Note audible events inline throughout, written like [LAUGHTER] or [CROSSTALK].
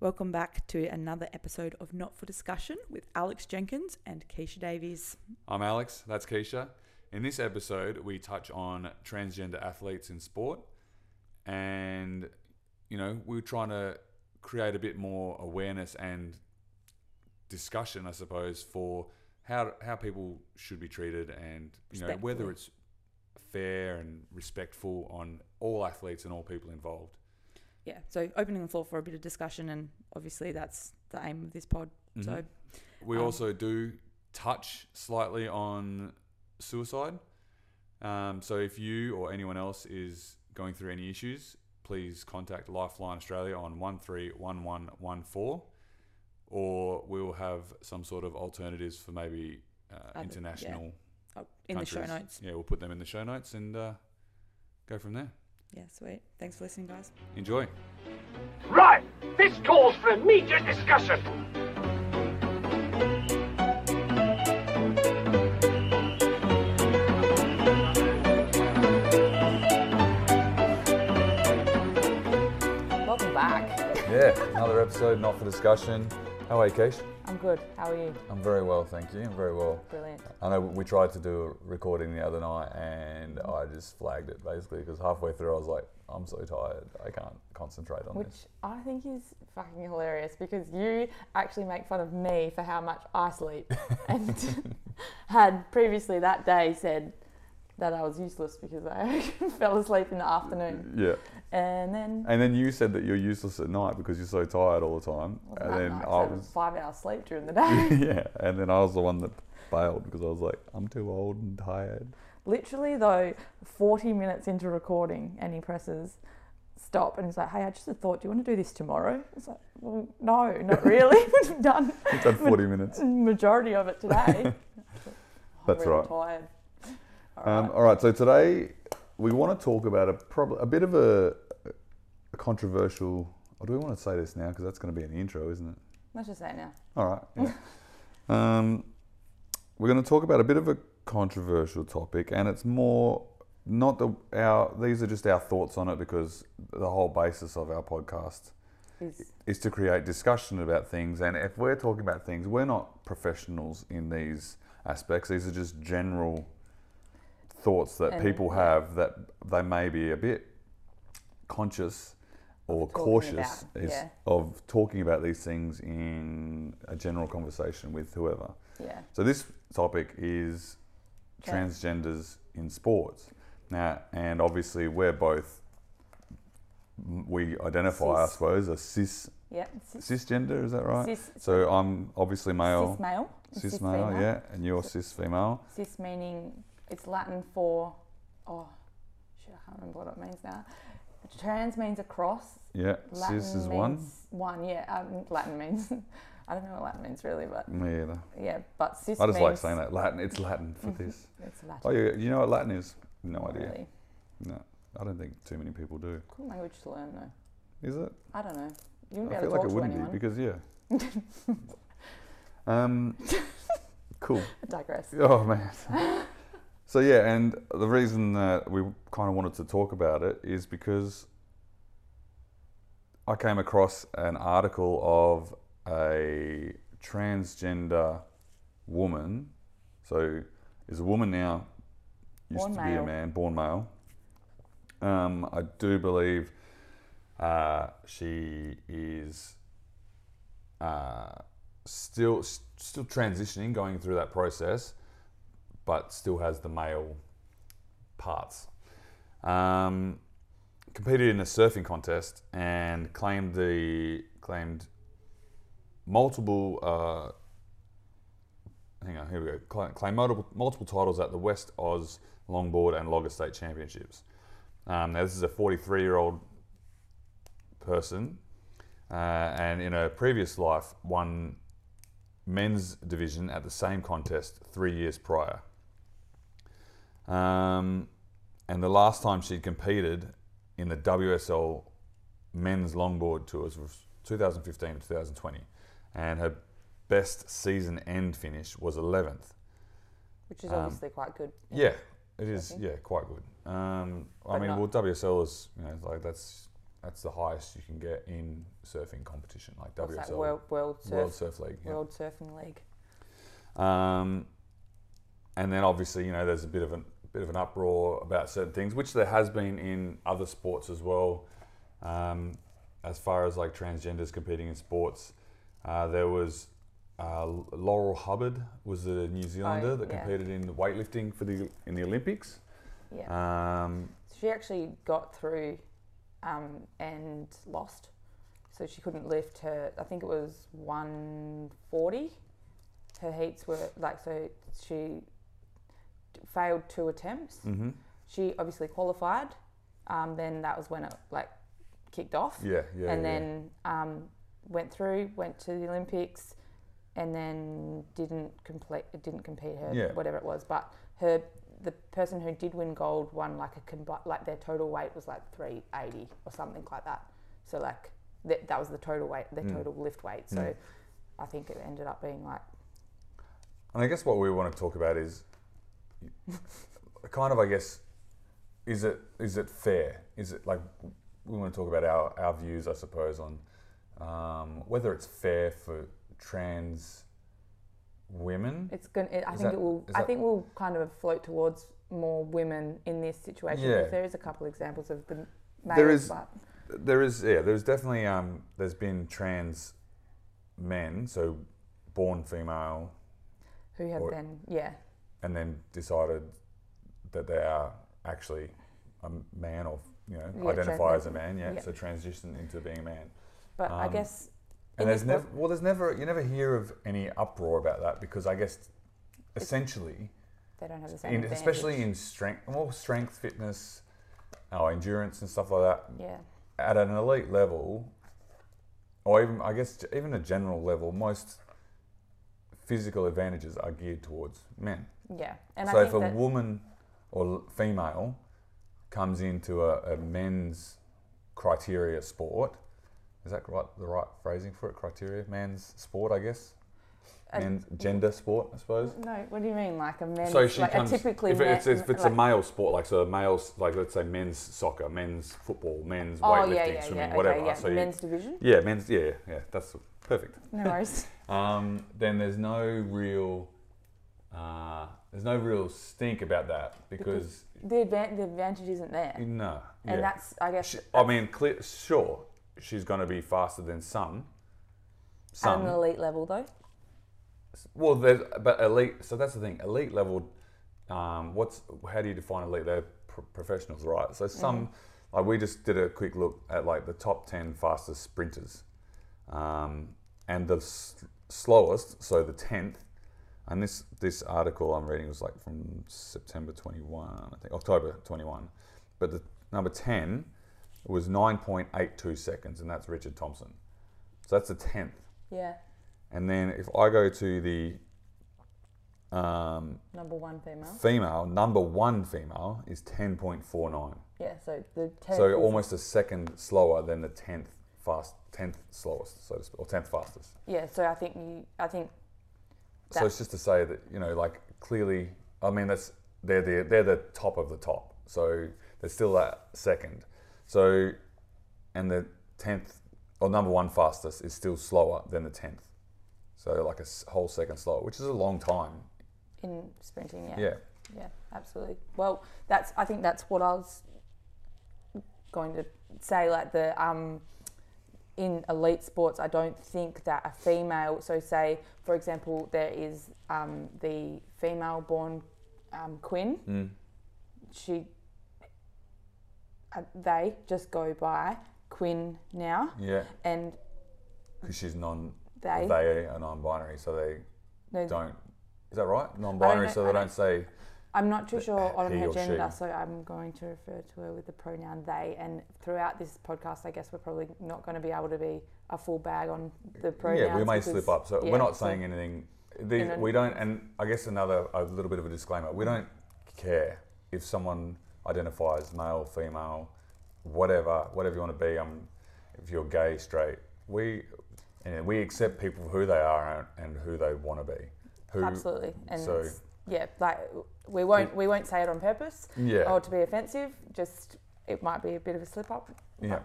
Welcome back to another episode of Not for Discussion with Alex Jenkins and Keisha Davies. I'm Alex, that's Keisha. In this episode, we touch on transgender athletes in sport, and you know, we're trying to create a bit more awareness and discussion, I suppose, for how how people should be treated, and you know, whether it's fair and respectful on all athletes and all people involved. Yeah, so opening the floor for a bit of discussion, and obviously that's the aim of this pod. So, Mhm. We Um, also do touch slightly on suicide. Um, so if you or anyone else is going through any issues, please contact Lifeline Australia on 131114 or we'll have some sort of alternatives for maybe uh, Other- yeah. international oh, in the show notes. Yeah, we'll put them in the show notes and uh, go from there. Yeah, sweet. Thanks for listening, guys. Enjoy. Right, this calls for immediate discussion. Welcome back. Yeah, another episode, not for discussion. How are you, Keish? I'm good. How are you? I'm very well, thank you. I'm very well. Brilliant. I know we tried to do a recording the other night and I just flagged it basically because halfway through I was like, I'm so tired. I can't concentrate on Which this. I think is fucking hilarious because you actually make fun of me for how much I sleep [LAUGHS] and [LAUGHS] had previously that day said that I was useless because I [LAUGHS] fell asleep in the afternoon. Yeah. And then And then you said that you're useless at night because you're so tired all the time. And then nice? I was, five hours sleep during the [LAUGHS] day. yeah. And then I was the one that bailed because I was like, I'm too old and tired. Literally though, 40 minutes into recording and he presses stop and he's like, hey, I just had thought, do you want to do this tomorrow? It's like, well, no, not [LAUGHS] really. We've done You've done 40 minutes. majority of it today. That's really right. Tired. All Um, all right. So today we want to talk about a prob- a bit of a, a controversial. Or do we want to say this now? Because that's going to be in the intro, isn't it? Let's just say it now. All right. [LAUGHS] Yeah. um, we're going to talk about a bit of a controversial topic, and it's more not the our. These are just our thoughts on it because the whole basis of our podcast Is is to create discussion about things. And if we're talking about things, we're not professionals in these aspects. These are just general thoughts that And- people have that they may be a bit conscious or cautious about, is, yeah. of talking about these things in a general conversation with whoever. yeah. So this topic is Trans- transgenders in sports. Now, and obviously we're both we identify, I suppose, as cis Yeah. Cis, cisgender. Is that right? cis, So I'm obviously male, cis male. cis, cis male, female. yeah, and you're cis female. Cis meaning it's Latin for oh shit, I can't remember what it means now. Trans means across. Yeah, Latin cis is one. One, yeah. Um, Latin means [LAUGHS] I don't know what Latin means really, but Me either. yeah. But cis I just like saying that Latin. It's Latin for [LAUGHS] this. It's Latin. Oh, you, you know what Latin is? No not idea. Really. No, I don't think too many people do. Cool language to learn though. Is it? I don't know. You wouldn't be I able feel like it to wouldn't anyone. be because yeah. [LAUGHS] um, cool. I digress. Oh man. So yeah, and the reason that we kind of wanted to talk about it is because I came across an article of a transgender woman. So is a woman now, used Born to be a man, born male. Um, I do believe uh, she is uh, still still transitioning, going through that process, but still has the male parts. Um, competed in a surfing contest and claimed the claimed multiple. Uh, hang on, here we go. Cla- Claimed multiple multiple titles at the West Oz Longboard and Logger State Championships. Um, now this is a 43 year old person, uh, and in a previous life won men's division at the same contest three years prior. Um, and the last time she competed in the WSL men's longboard tours was 2015 to 2020, and her best season end finish was 11th. Which is Um, obviously quite good. Yeah, it is. Yeah, quite good. Um, I mean, well, WSL is you know like that's that's the highest you can get in surfing competition, like What's WSL, World World Surf World Surf League. yeah. World Surfing League? Um, and then obviously, you know, there's a bit of an bit of an uproar about certain things, which there has been in other sports as well. Um, as far as like transgenders competing in sports, uh, there was uh, Laurel Hubbard was a New Zealander that yeah. competed in weightlifting for the in the Olympics. Yeah. Um, She actually got through um, and lost. So she couldn't lift her, I think it was 140. Her heats were like, so she failed two attempts. mhm. She obviously qualified. Um, then that was when it like kicked off. Yeah, yeah. and yeah. then um, went through, went to the Olympics, and then didn't complete, didn't compete her Yeah. whatever it was. But her, the person who did win gold won like a combi- like their total weight was like three eighty or something like that. So like th- that was the total weight, their Mm. total lift weight. So Mm. I think it ended up being like And I guess what we want to talk about is [LAUGHS] kind of, I guess, is it is it fair? Is it like we want to talk about our, our views, I suppose, on um, whether it's fair for trans women. it's going. It, I Is think that- it will. I that- think we'll kind of float towards more women in this situation. Yeah. There is a couple examples of the males, There is- but There is, yeah, there's definitely um, there's been trans men, so born female, who have or- then yeah and then decided that they are actually a man or you know Yeah, identify as a man. Yeah, yeah. so transition into being a man. But I Um, guess And there's never well, there's never you never hear of any uproar about that because I guess essentially, they don't have the same in, especially in strength, well, strength, fitness, oh, endurance and stuff like that, yeah at an elite level, or even I guess even a general level, most physical advantages are geared towards men. Yeah and so if a woman or female comes into a, a men's criteria sport, is that right, the right phrasing for it? Criteria, man's sport, I guess. A- Men's gender sport, I suppose. no what do you mean like a men's so she like comes. a typically if it's, men- if it's like, a male sport, like so, a male, like let's say men's soccer, men's football, men's oh weightlifting, yeah yeah swimming, yeah whatever. okay yeah So you- men's division yeah, men's. Yeah, yeah, that's perfect. no worries [LAUGHS] Um, then there's no real. Uh, there's no real stink about that because, the advan- the advantage isn't there no. and yeah. that's I guess She, I mean, clear, sure, she's going to be faster than some. at Some. an elite level though Well, there's, but elite. So that's the thing. Elite level. Um, what's how do you define elite? They're pro- professionals, right? So some, like we just did a quick look at like the top ten fastest sprinters, um, and the s- slowest. So the tenth, and this this article I'm reading was like from September 21, I think October 21, but the number ten was 9.82 seconds, and that's Richard Thompson. So that's the tenth. yeah And then if I go to the um, number one female female, number one female is 10.49. yeah so the 10th So almost a second slower than the 10th fast, 10th slowest, so to speak, or 10th fastest. yeah so I think you I think So it's just to say that, you know, like clearly, I mean, that's, they're the, they're the top of the top. So there's still that second. So, and the 10th, or number one fastest is still slower than the 10th. So like a whole second slower, which is a long time. in sprinting yeah yeah. Yeah, absolutely. Well, that's I think that's what I was going to say. Like the um, in elite sports, I don't think that a female. So say, for example, there is um, the female-born um, Quinn. Mm. She, uh, they just go by Quinn now, Yeah, and because she's non, they. they are non-binary, so they no, don't. Is that right? Non-binary, know- so they don't say. I'm not too sure on he her or she. gender, so I'm going to refer to her with the pronoun they. And throughout this podcast, I guess we're probably not going to be able to be a full bag on the pronouns. Yeah, we may because- slip up. So yeah, we're not saying anything. These, we don't, and I guess another a little bit of a disclaimer. We don't care if someone identifies male, female, whatever, whatever you want to be. Um, if you're gay, straight, we and we accept people for who they are and, and who they want to be. Who, Absolutely, and so- yeah, like we won't we won't say it on purpose Yeah. or to be offensive. Just it might be a bit of a slip up. Yeah.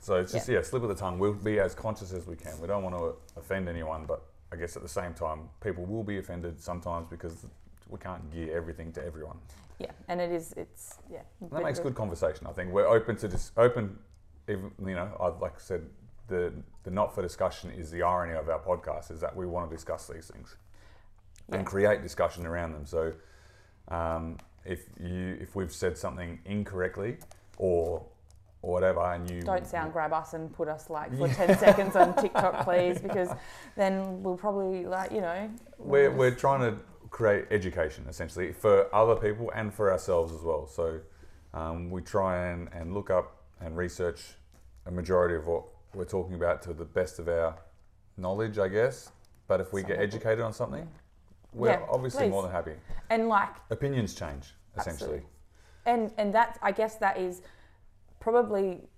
So it's just yeah. slip of the tongue. We'll be as conscious as we can. We don't want to offend anyone, but I guess at the same time, people will be offended sometimes because we can't gear everything to everyone. Yeah, and it is. It's yeah. And that makes good conversation. I think we're open to dis- open. Even you know, I like I said, the the not for discussion is the irony of our podcast is that we want to discuss these things Yeah. and create discussion around them. So um, if you if we've said something incorrectly or or whatever, and you Don't sound grab us and put us like for ten [LAUGHS] seconds on TikTok, please, because then we'll probably like you know. we're, we're trying to create education essentially for other people and for ourselves as well. So um, we try and, and look up and research a majority of what we're talking about to the best of our knowledge, I guess. But if we Some get people- educated on something, we're Yeah, obviously more than happy. and like Opinions change essentially. Absolutely. and and that I guess that is probably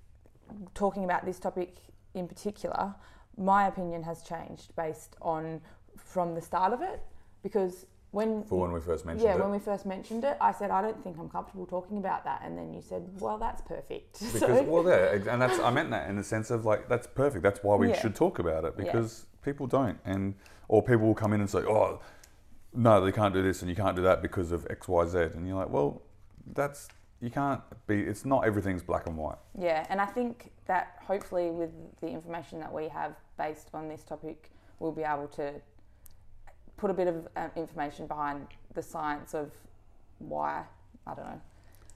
talking about this topic in particular. My opinion has changed based on from the start of it because when For when we first mentioned it. yeah it. when we first mentioned it, I said I don't think I'm comfortable talking about that, and then you said, well, that's perfect. [LAUGHS] because so, well yeah and that's i meant that in the sense of like that's perfect that's why we Yeah. should talk about it Yeah. because people don't and or people will come in and say oh no they can't do this and you can't do that because of xyz and you're like well that's you can't be it's not everything's black and white Yeah, and I think that hopefully with the information that we have based on this topic, we'll be able to put a bit of um, information behind the science of why I don't know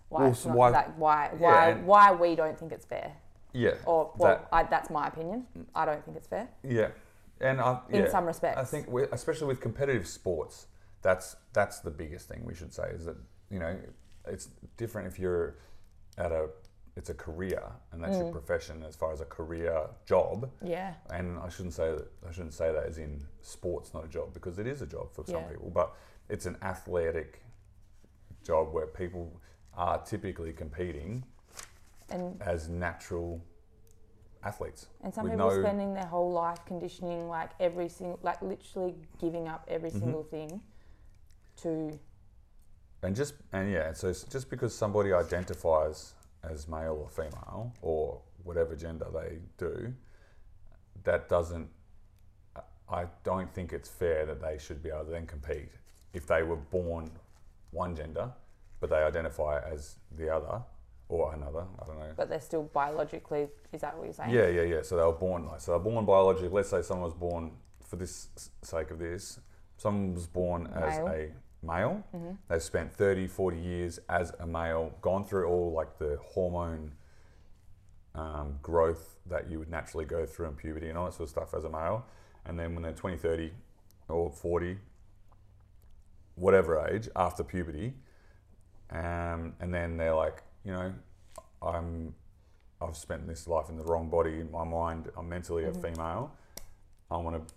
why Well, it's so not why- that why yeah, why why we don't think it's fair. yeah Or well, that- I, that's my opinion. I don't think it's fair yeah and I, in some respects. I think, especially with competitive sports, that's that's the biggest thing we should say is that you know it's different if you're at a it's a career and that's Mm. your profession as far as a career job. yeah, And I shouldn't say that I shouldn't say that as in sports not a job because it is a job for some Yeah. people, but it's an athletic job where people are typically competing and as natural athletes. and some people no- spending their whole life conditioning like every single like literally giving up every Mm-hmm. single thing to And just and yeah, so it's just because somebody identifies as male or female or whatever gender they do, that doesn't. I don't think it's fair that they should be able to then compete if they were born one gender, but they identify as the other or another. I don't know. but they're still biologically is that what you're saying? Yeah, yeah, yeah. So they were born like so they're born biologically. Let's say someone was born for this sake of this, someone was born as Male. a male. They've spent 30, 40 years as a male, gone through all like the hormone um, growth that you would naturally go through in puberty and all that sort of stuff as a male. And then when they're 20, 30 or 40, whatever age after puberty, um, and then they're like, you know, I'm I've spent this life in the wrong body. In my mind, I'm mentally a female. I want to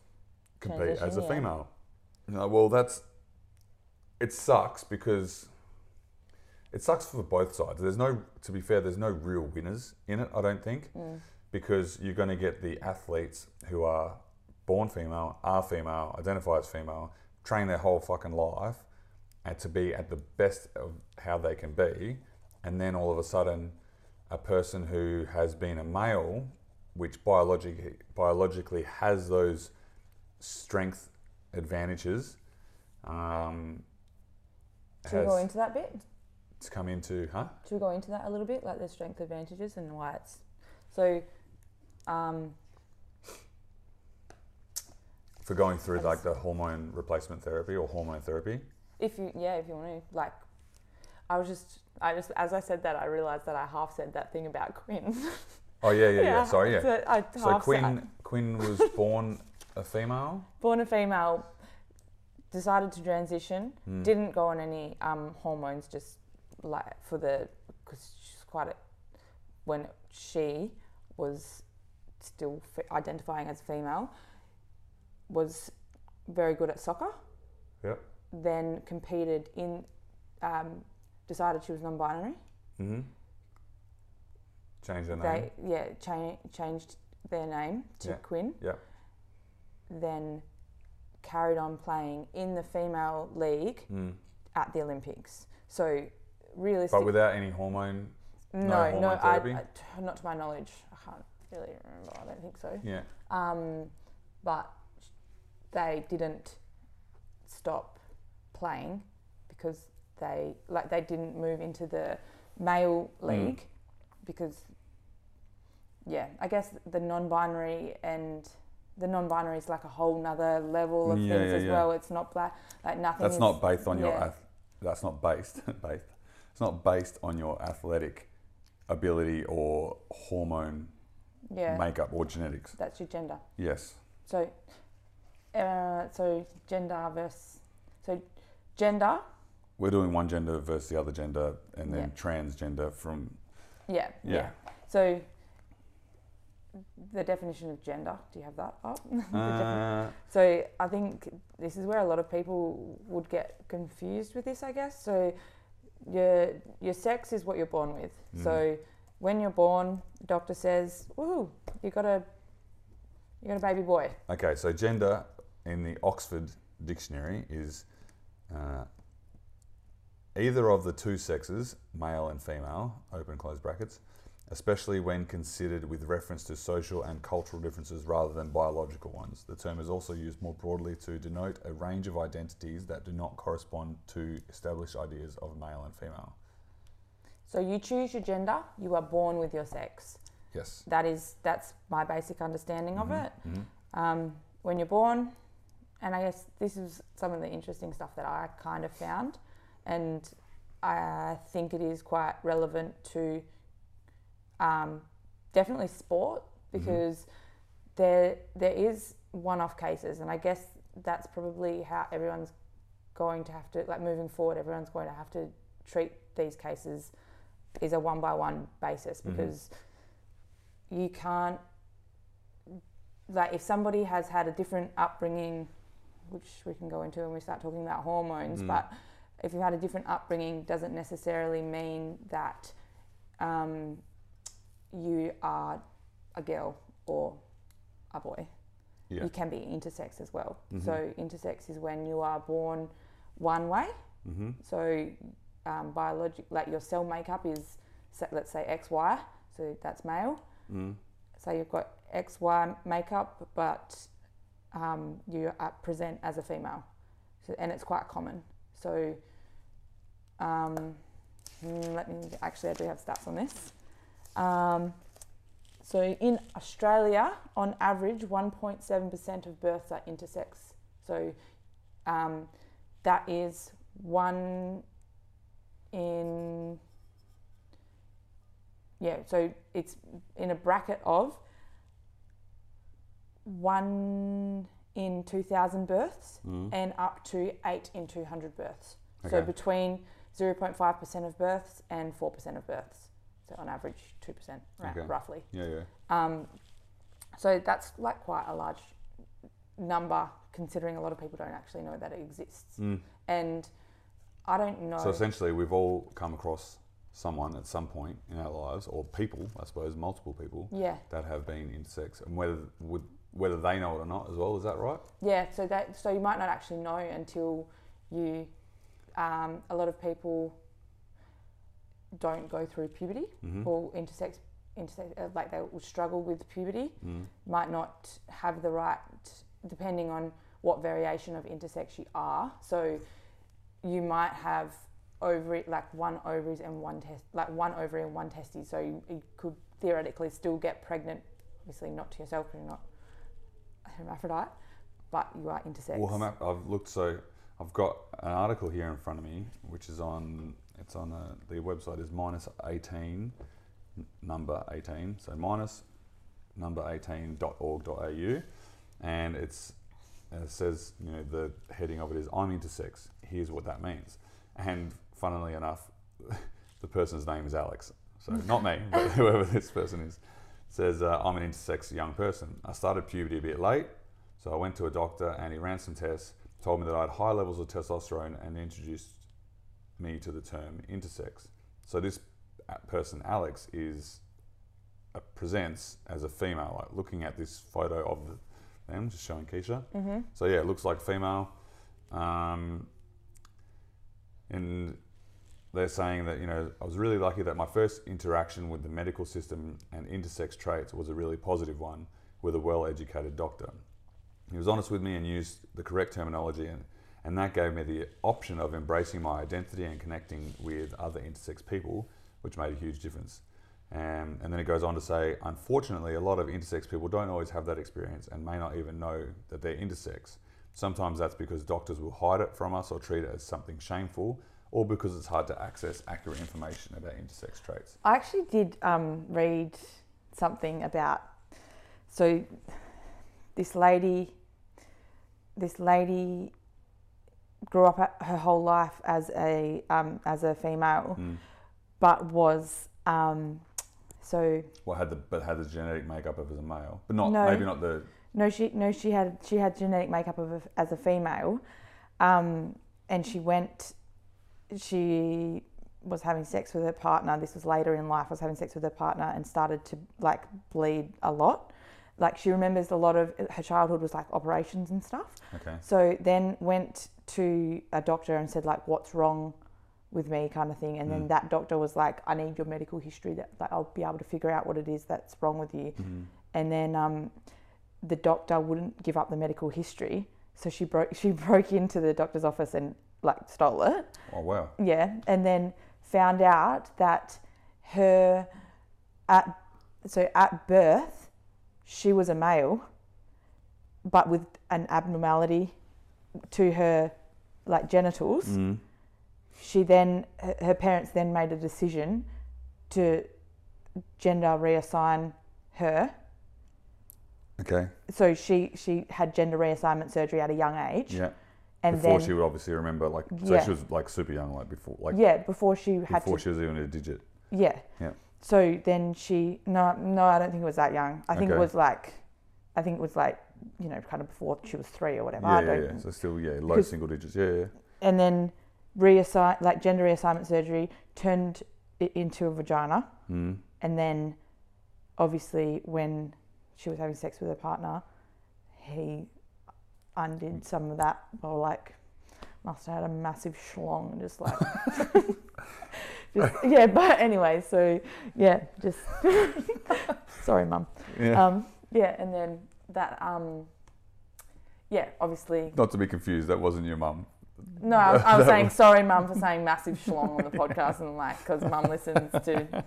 compete as a yeah. female. You know, well, that's it sucks because it sucks for both sides. There's no, to be fair, there's no real winners in it. I don't think because you're going to get the athletes who are born female, are female, identify as female, train their whole fucking life, and to be at the best of how they can be, and then all of a sudden, a person who has been a male, which biologically biologically has those strength advantages, um, Should we go into that bit? to come into, huh? Should we go into that a little bit, like the strength advantages and why it's so? Um, For going through like the hormone replacement therapy or hormone therapy. if you, yeah, if you want to, like, I was just, I just, as I said that, I realised that I half said that thing about [LAUGHS] Quinn. Oh yeah, yeah, yeah. Sorry, yeah. So, I So Quinn said, Quinn was born a female. born a female, decided to transition, Hmm. didn't go on any um, hormones, just like for the, because she's quite a, when she was still f- identifying as female, was very good at soccer. Yep. Then competed in, um, decided she was non-binary. Mm-hmm. Change her name. They yeah cha- changed their name to Yeah. Quinn. Yep. Then carried on playing in the female league Mm. at the Olympics. So realistic. But without any hormone. no, no no, I? I- not to my knowledge. I can't. really remember. I don't think so. Yeah. Um, but they didn't stop playing because they like they didn't move into the male Mm. league because yeah, I guess the non-binary and the non-binary is like a whole nother level of Yeah, things yeah, as yeah. well. It's not black like nothing. That's is- not based on your. Ath- that's not based. [LAUGHS] based. It's not based on your athletic ability or hormone yeah. makeup or genetics. That's your gender. Yes. So, uh, so gender versus so gender. We're doing one gender versus the other gender, and then transgender from. Yeah. Yeah. So the definition of gender. Do you have that up? [LAUGHS] Uh, so I think this is where a lot of people would get confused with this. I guess so. Your your sex is what you're born with. Mm. So when you're born, the doctor says, "Woohoo, you got a you got a baby boy." okay, so gender in the Oxford Dictionary is uh, either of the two sexes, male and female, open close brackets, especially when considered with reference to social and cultural differences rather than biological ones. The term is also used more broadly to denote a range of identities that do not correspond to established ideas of male and female. So you choose your gender. You are born with your sex. Yes. That is that's my basic understanding of it. Mhm. um, when you're born. And I guess this is some of the interesting stuff that I kind of found. And I think it is quite relevant to um, definitely sport because there there is one-off cases, and I guess that's probably how everyone's going to have to like moving forward. Everyone's going to have to treat these cases is a one-by-one basis because you can't like if somebody has had a different upbringing, which we can go into when we start talking about hormones, Mm. but if you've had a different upbringing, doesn't necessarily mean that um, you are a girl or a boy. Yeah. You can be intersex as well. Mhm. So intersex is when you are born one way. Mm-hmm. So um, biologic, like your cell makeup is, let's say XY, so that's male Mm. so you've got XY makeup, but um, you present as a female, so, and it's quite common. So um, mm, let me actually, I do have stats on this. Um, so in Australia, on average, 1.7% of births are intersex. So um, that is one in yeah, so it's in a bracket of one in 2,000 births Mm. and up to eight in 200 births. So between 0.5% of births and 4% of births. So on average, 2%, ra- Okay. roughly. Yeah, yeah. Um, so that's like quite a large number considering a lot of people don't actually know that it exists. Mm. And I don't know. So essentially, we've all come across someone at some point in our lives, or people, I suppose, multiple people yeah. that have been intersex, and whether would, whether they know it or not as well. Is that right? Yeah, so that so you might not actually know until you. Um, a lot of people don't go through puberty Mm-hmm. or intersex, intersex uh, like they will struggle with puberty. Mm. Might not have the right, depending on what variation of intersex you are. So you might have ovary, like one ovaries and one test, like one ovary and one testes. So you, you could theoretically still get pregnant. Obviously, not to yourself because you're not a hermaphrodite, but you are intersex. Well, I've looked so I've got an article here in front of me, which is on it's on a, the website is minus eighteen number eighteen, so minus number eighteen.org.au, and it's it says you know the heading of it is I'm intersex. Here's what that means, and funnily enough, [LAUGHS] the person's name is Alex. So [LAUGHS] not me, but whoever this person is says uh, I'm an intersex young person. I started puberty a bit late. So I went to a doctor and he ran some tests, told me that I had high levels of testosterone and introduced me to the term intersex. So this person, Alex, is uh, presents as a female. Like looking at this photo of them, just showing Keisha. Mm-hmm. So yeah, it looks like female. Um, and they're saying that you know I was really lucky that my first interaction with the medical system and intersex traits was a really positive one with a well-educated doctor. He was honest with me and used the correct terminology, and, and that gave me the option of embracing my identity and connecting with other intersex people, which made a huge difference. Um, and then it goes on to say, unfortunately, a lot of intersex people don't always have that experience and may not even know that they're intersex. Sometimes that's because doctors will hide it from us or treat it as something shameful, or because it's hard to access accurate information about intersex traits. I actually did um, read something about so this lady this lady grew up her whole life as a um, as a female, Mm. but was um, so Well, had the but had the genetic makeup of as a male, but not No. maybe not the no she no she had she had genetic makeup of a, as a female, um, and she went she was having sex with her partner. This was later in life. Was having sex with her partner and started to like bleed a lot. Like she remembers a lot of her childhood was like operations and stuff. okay. So then went to a doctor and said like, "What's wrong with me?" kind of thing. And then Mm. that doctor was like, "I need your medical history. That like, I'll be able to figure out what it is that's wrong with you." Mhm. And then um, the doctor wouldn't give up the medical history, so she broke [LAUGHS] she broke into the doctor's office and like stole it. Oh wow. Yeah, and then found out that her at so at birth she was a male, but with an abnormality to her like genitals. Mm. She then her, parents then made a decision to gender reassign her. Okay. So she she had gender reassignment surgery at a young age, Yeah. and before then she would obviously remember, like, so Yeah. she was like super young, like before, like yeah before she had before to she was even a digit. Yeah. Yeah. So then she no no I don't think it was that young. I think it Okay. was like I think it was like you know kind of before she was three or whatever. Yeah, I yeah, don't. yeah. So still, yeah, low Because- single digits. Yeah, yeah. And then reassign like gender reassignment surgery turned it into a vagina, Mm. and then obviously when she was having sex with her partner, he undid some of that or like must have had a massive schlong and just like [LAUGHS] [LAUGHS] just, [LAUGHS] yeah but anyway so yeah just [LAUGHS] sorry mum Yeah. um yeah and then that um yeah obviously Not to be confused, that wasn't your mum. no I was, I [LAUGHS] was saying was- sorry mum for saying massive schlong on the podcast and like because mum listens to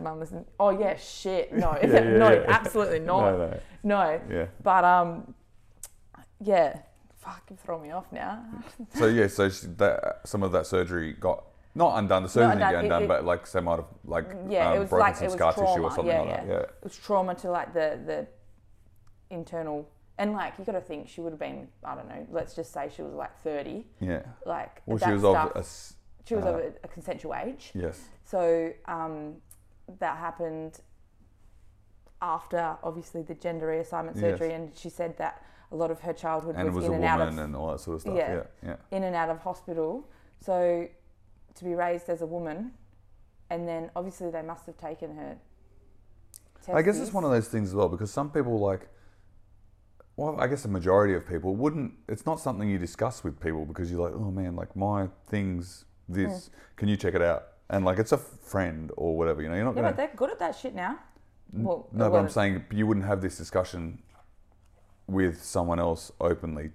mum listens oh yeah shit no Yeah, yeah, no yeah. absolutely not No, no. no Yeah. but um yeah fuck you throw me off now So yeah, so that, some of that surgery got not undone. The surgery didn't get undone, it- but like they might have like Yeah, it um, was broken like- some it was scar tissue or trauma, something yeah, like that. yeah. Yeah. it was trauma to like the the internal and like you got to think she would have been I don't know let's just say she was like 30 Yeah. like Well, she was stuff, of a she was uh, of a, a consensual age yes. so um, that happened after obviously the gender reassignment Yes. surgery and she said that a lot of her childhood And it was, was a in and woman out of and all that sort of stuff. Yeah. Yeah. Yeah. in and out of hospital so to be raised as a woman and then obviously they must have taken her I guess it's one of those things as well because some people like, well, I guess the majority of people wouldn't. It's not something you discuss with people because you're like, oh man, like my things, this. Hmm. Can you check it out? And like it's a friend or whatever, you know. You're not yeah gonna. but they're good at that shit now well, no, but I'm saying you wouldn't have this discussion with someone else openly,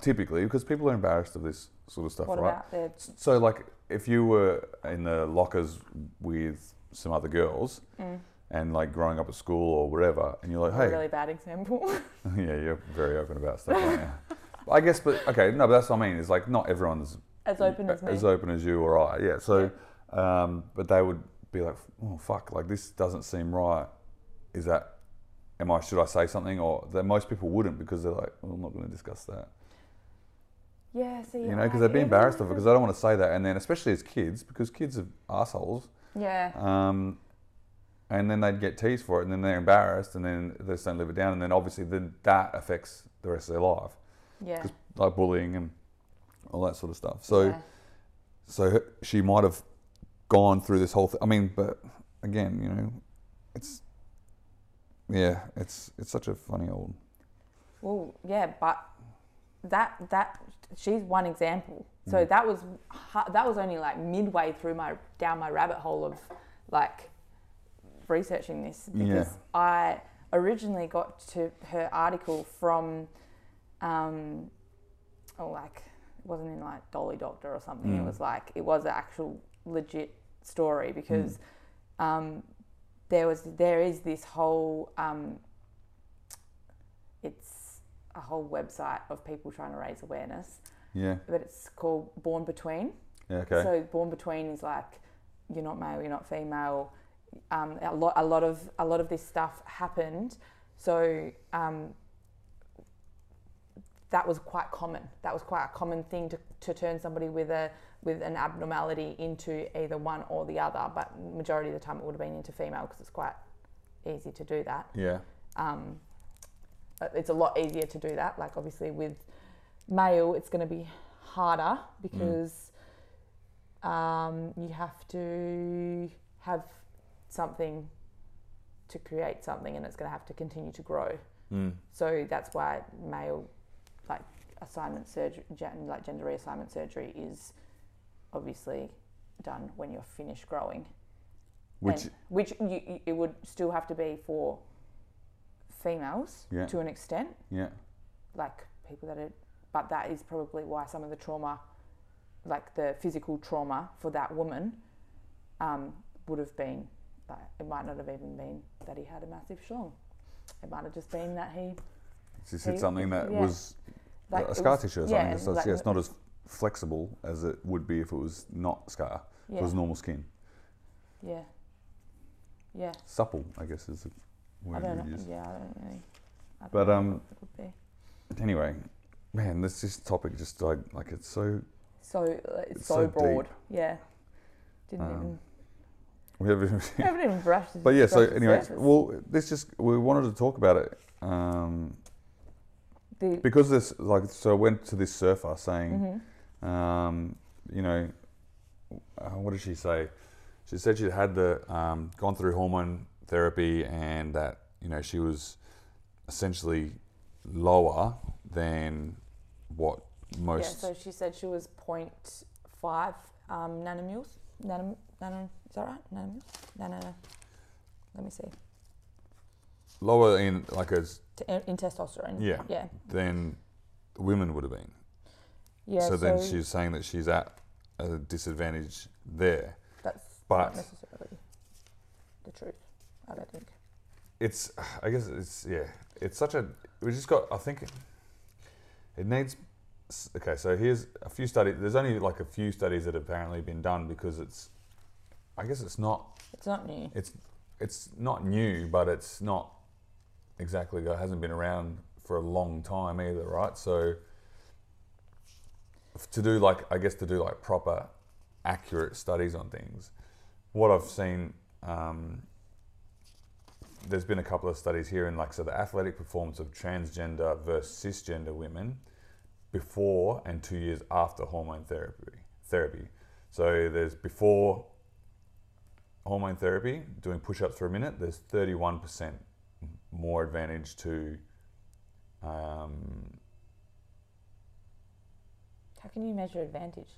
typically, because people are embarrassed of this sort of stuff, What right? about the So, like, if you were in the lockers with some other girls and like growing up at school or whatever, and you're like, a hey, really bad example? [LAUGHS] [LAUGHS] yeah, you're very open about stuff, aren't you? [LAUGHS] I guess, but okay, no, but that's what I mean. It's like not everyone's as open as me. as open as you or I. Yeah. So, um, but they would be like, oh fuck, like this doesn't seem right. Is that? Am I? Should I say something? Or that most people wouldn't because they're like, well, I'm not going to discuss that. Yeah, see, You know, because they'd be embarrassed of it because they don't want to say that, and then especially as kids, because kids are assholes. Yeah, Um, and then they'd get teased for it, and then they're embarrassed, and then they just don't live it down, and then obviously then that affects the rest of their life, yeah. like bullying and all that sort of stuff. So, yeah. so she might have gone through this whole thing. I mean, but again, you know, it's yeah, it's it's such a funny old. Well, yeah, but that that she's one example. So Mm. that was that was only like midway through my down my rabbit hole of like researching this because Yeah. I originally got to her article from um oh like it wasn't in like Dolly Doctor or something. It Mm. was like it was an actual legit story because um there was there is this whole um it's a whole website of people trying to raise awareness Yeah. but it's called Born Between. Yeah. Okay. So Born Between is like you're not male, you're not female. Um, a lot, a lot of a lot of this stuff happened. So um, that was quite common. That was quite a common thing to, to turn somebody with a with an abnormality into either one or the other. But majority of the time, it would have been into female because it's quite easy to do that yeah. um, it's a lot easier to do that. Like obviously with male, it's going to be harder because um, you have to have something to create something, and it's going to have to continue to grow. Mm. So that's why male, like assignment surgery, like gender reassignment surgery, is obviously done when you're finished growing Which. and- which you, you, it would still have to be for females Yeah. to an extent, Yeah. like people that are, but that is probably why some of the trauma, like the physical trauma for that woman, um, would have been, like, it might not have even been that he had a massive schlong. It might have just been that he, She said He- something that yeah. was like, a scar was- tissue or yeah, something. so like- yeah, it's not as flexible as it would be if it was not scar. Yeah, it was normal skin. yeah, yeah. Supple, I guess, is the I word don't know. use. Yeah, I don't really. I don't But, know um, it. Anyway, man, this this topic just like like it's so So uh, it's, It's so, so deep. broad. Yeah. Didn't Um, even. we haven't. [LAUGHS] Haven't even brushed. but yeah, so anyway, surface. well, this just we wanted to talk about it um, the, because this like so I went to this surfer saying, Mhm. um, you know, uh, what did she say? She said she'd had the um, gone through hormone therapy and that you know she was essentially lower than what most. Yeah, so she said she was 0.5 um, nanomoles. Nano, nano, is that right? Nanomoles? Nano, let me see. lower in like as T- in testosterone. Yeah. Yeah. than women would have been. Yeah. so then she's saying that she's at a disadvantage there. That's but- not necessarily the truth, I think. It's, I guess it's yeah, it's such a. We just got. I think it, it needs. Okay, so here's a few studies. There's only like a few studies that have apparently been done because it's. I guess it's not. It's not new. It's it's not new, but it's not exactly. It hasn't been around for a long time either, right? So to do like I guess to do like proper, accurate studies on things, what I've seen. Um, there's been a couple of studies here in like so the athletic performance of transgender versus cisgender women before and two years after hormone therapy therapy so there's before hormone therapy doing push-ups for a minute there's 31% more advantage to um, How can you measure advantage?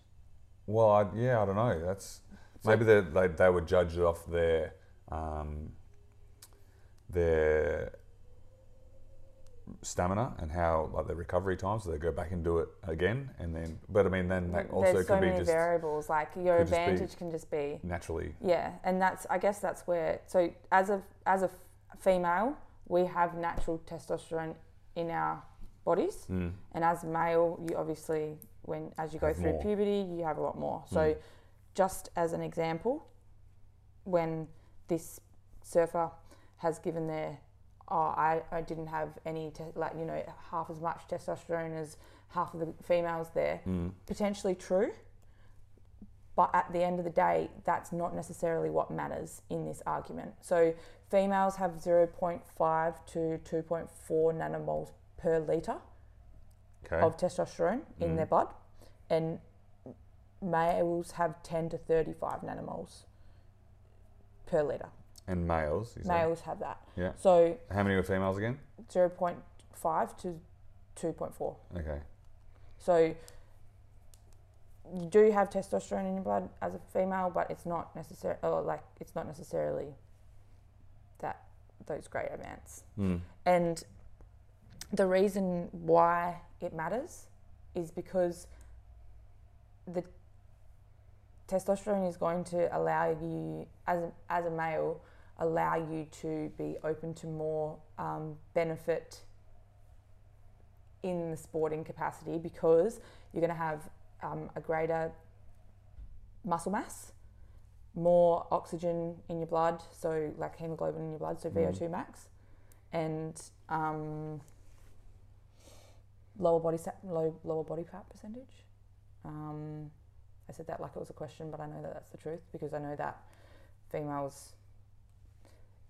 well I, yeah i don't know that's maybe they, they, they were judged off their um, their stamina and how like their recovery time so they go back and do it again and then but i mean then that also There's could so be many just variables. Like your could be- advantage can just be naturally Yeah, and that's I guess that's where so as a as a female, we have natural testosterone in our bodies, mm, and as male, you obviously when as you go Have through more. puberty, you have a lot more. So, Mm. just as an example, when this surfer has given their oh I, I didn't have any te- like you know half as much testosterone as half of the females there mm, potentially true, but at the end of the day, that's not necessarily what matters in this argument. So, females have 0.5 to 2.4 nanomoles per litre okay of testosterone in Mm. their blood, and males have 10 to 35 nanomoles per litre. And males? Males have that. yeah So, how many were females again 0.5 to 2.4. okay So you do have testosterone in your blood as a female, but it's not necessary. Or like it's not necessarily that those great amounts. Mm. And the reason why it matters is because the testosterone is going to allow you, as a, as a male, allow you to be open to more um, benefit in the sporting capacity because you're going to have um, a greater muscle mass, more oxygen in your blood, so like hemoglobin in your blood, so VO2 max, and um, lower body sa- low, lower body fat percentage. Um, I said that like it was a question, but I know that that's the truth because I know that females,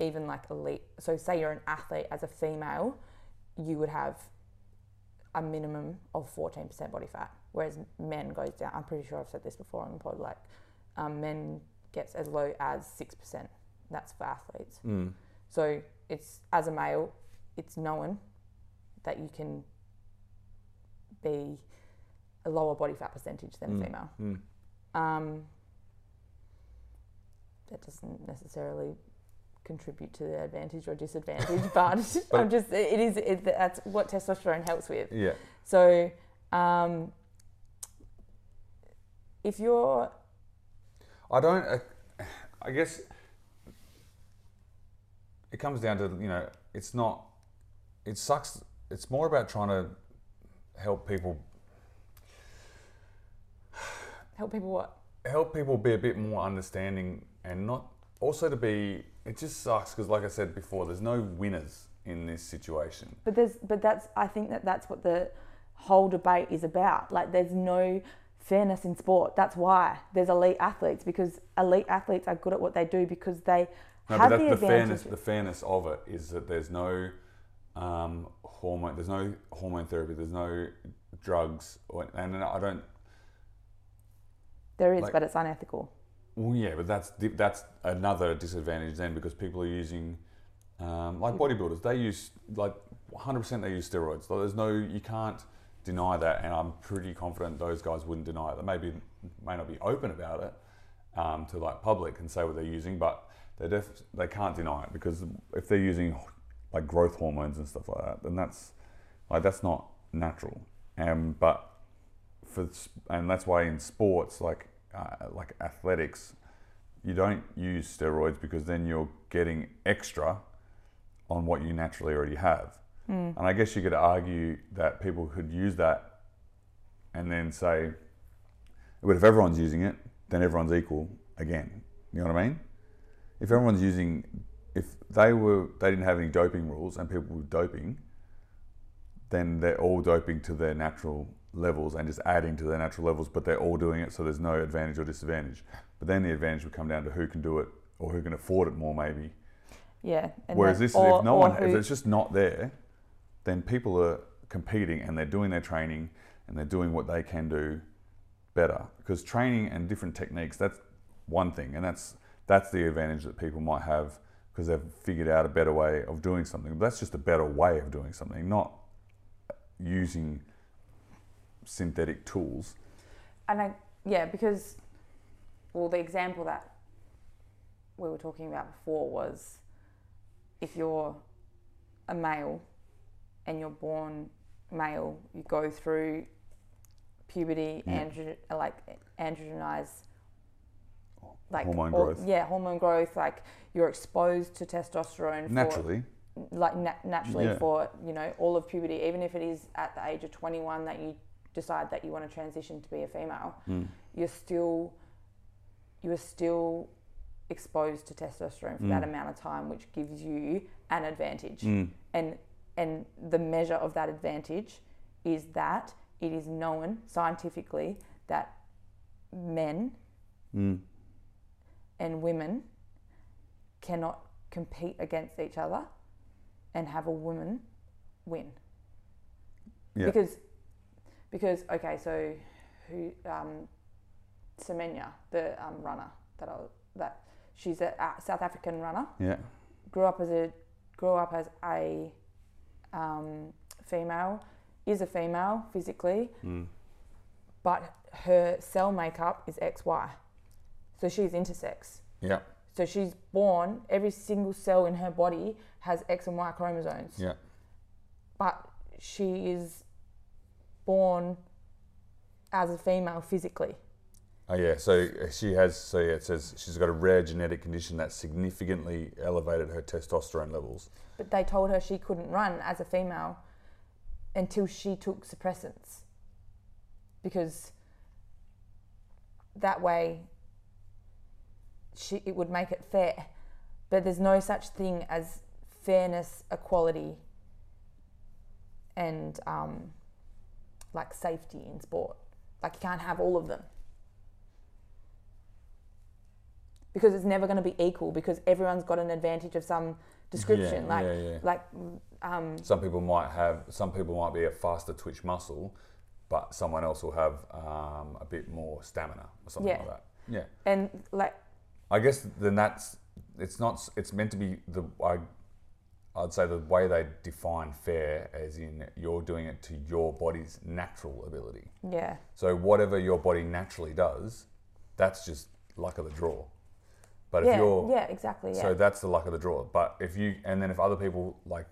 even like elite, so say you're an athlete as a female, you would have a minimum of 14% body fat, whereas men goes down. I'm pretty sure I've said this before on the pod. Like um, men gets as low as six percent. That's for athletes. Mm. So it's as a male, it's known that you can be a lower body fat percentage than a Mm. female. Mm. Um, that doesn't necessarily contribute to the advantage or disadvantage, [LAUGHS] but, But- I'm just it is it, that's what testosterone helps with. Yeah. So um, if you're I don't. Uh, I guess it comes down to you know it's not. It sucks. It's more about trying to help people help people what help people be a bit more understanding and not also to be. It just sucks because, like I said before, there's no winners in this situation. But there's, but that's, I think that that's what the whole debate is about. Like, there's no fairness in sport. That's why there's elite athletes because elite athletes are good at what they do because they No, have but the that's the fairness. The fairness of it is that there's no um, hormone. There's no hormone therapy. There's no drugs, or, and I don't. there is, like- but it's unethical. Well, yeah, but that's that's another disadvantage then because people are using, um, like bodybuilders, they use like 100% they use steroids. There's no, you can't deny that, and I'm pretty confident those guys wouldn't deny it. They maybe may not be open about it um, to like public and say what they're using, but they def- they can't deny it because if they're using like growth hormones and stuff like that, then that's like that's not natural. Um, but for and that's why in sports like uh, like athletics, you don't use steroids because then you're getting extra on what you naturally already have. And I guess you could argue that people could use that and then say, but if everyone's using it, then everyone's equal again. You know what I mean? If everyone's using, if they were, they didn't have any doping rules and people were doping, then they're all doping to their natural levels and just adding to their natural levels, but they're all doing it, so there's no advantage or disadvantage. But then the advantage would come down to who can do it or who can afford it more, maybe. Yeah. and Whereas this, or- if no one, if it's just not there, then people are competing and they're doing their training and they're doing what they can do better. Because training and different techniques, that's one thing, and that's that's the advantage that people might have because they've figured out a better way of doing something. But that's just a better way of doing something, not using synthetic tools. and I, yeah, because, well, the example that we were talking about before was if you're a male and you're born male, you go through puberty, Yeah. andro- like androgenized, like Hormone all- growth. Yeah, hormone growth. Like you're exposed to testosterone for- Naturally, like na- naturally Yeah. for you know all of puberty, even if it is at the age of 21 that you decide that you want to transition to be a female, Mm. you're still you are still exposed to testosterone for that Mm. amount of time, which gives you an advantage. Mm. And and the measure of that advantage is that it is known scientifically that men Mm. and women cannot compete against each other and have a woman win. Yeah. Because because okay, so who um, Semenya, the um, runner that I, that she's a, a South African runner, yeah, grew up as a grew up as a um, female, is a female physically, Mm. but her cell makeup is XY. So she's intersex. Yeah. So she's born, every single cell in her body has X and Y chromosomes. Yeah. But she is born as a female physically. Oh yeah, so she has. So yeah, it says she's got a rare genetic condition that significantly elevated her testosterone levels. But they told her she couldn't run as a female until she took suppressants. Because that way she, it would make it fair. But there's no such thing as fairness, equality, and um, like safety in sport. Like you can't have all of them. Because it's never going to be equal because everyone's got an advantage of some description. Yeah, like, yeah, yeah. like um, Some people might have. Some people might be a faster twitch muscle, but someone else will have um, a bit more stamina or something like that. Yeah. and like I guess then that's it's not it's meant to be the I I'd say the way they define fair as in you're doing it to your body's natural ability. yeah, So whatever your body naturally does, that's just luck of the draw. But if yeah, you're yeah, exactly. Yeah, so that's the luck of the draw. But if you and then if other people like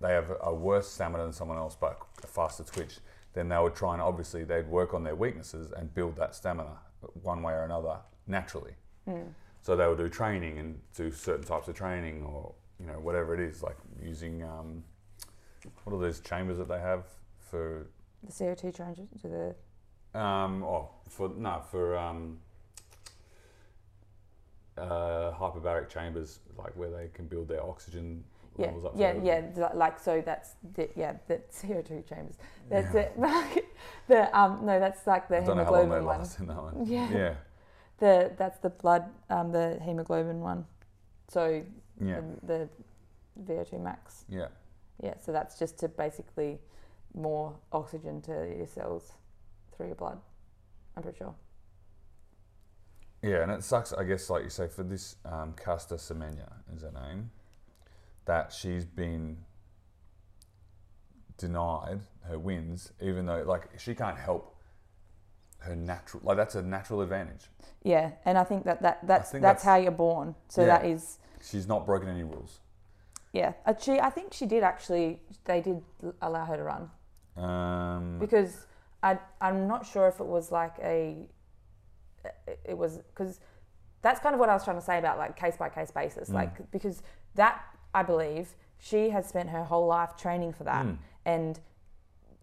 they have a worse stamina than someone else but a faster twitch, then they would try and obviously they'd work on their weaknesses and build that stamina one way or another naturally. Hmm. So they would do training and do certain types of training or you know whatever it is like using um, what are those chambers that they have for the CO2 changes to the um, oh, for no, for um, uh, hyperbaric chambers, like where they can build their oxygen yeah, levels up. yeah, yeah. th- Like so, that's the, yeah, the CO2 chambers. That's it. [LAUGHS] the um, no, that's like the I don't know how long hemoglobin one. last in that one. Yeah. yeah, The that's the blood, um, the hemoglobin one. So yeah, the, the VO2 max. yeah. Yeah, so that's just to basically more oxygen to your cells through your blood. I'm pretty sure. Yeah, and it sucks, I guess, like you say, for this um, Caster Semenya is her name, that she's been denied her wins, even though, like, she can't help her natural, like, that's a natural advantage. Yeah, and I think that, that that's that's- how you're born. So Yeah. that is She's not broken any rules. yeah. Uh, She I think she did actually. They did allow her to run Um, because I I'm not sure if it was like a it- was because that's kind of what I was trying to say about like case by case basis. Like because that I believe she has spent her whole life training for that, Mm. and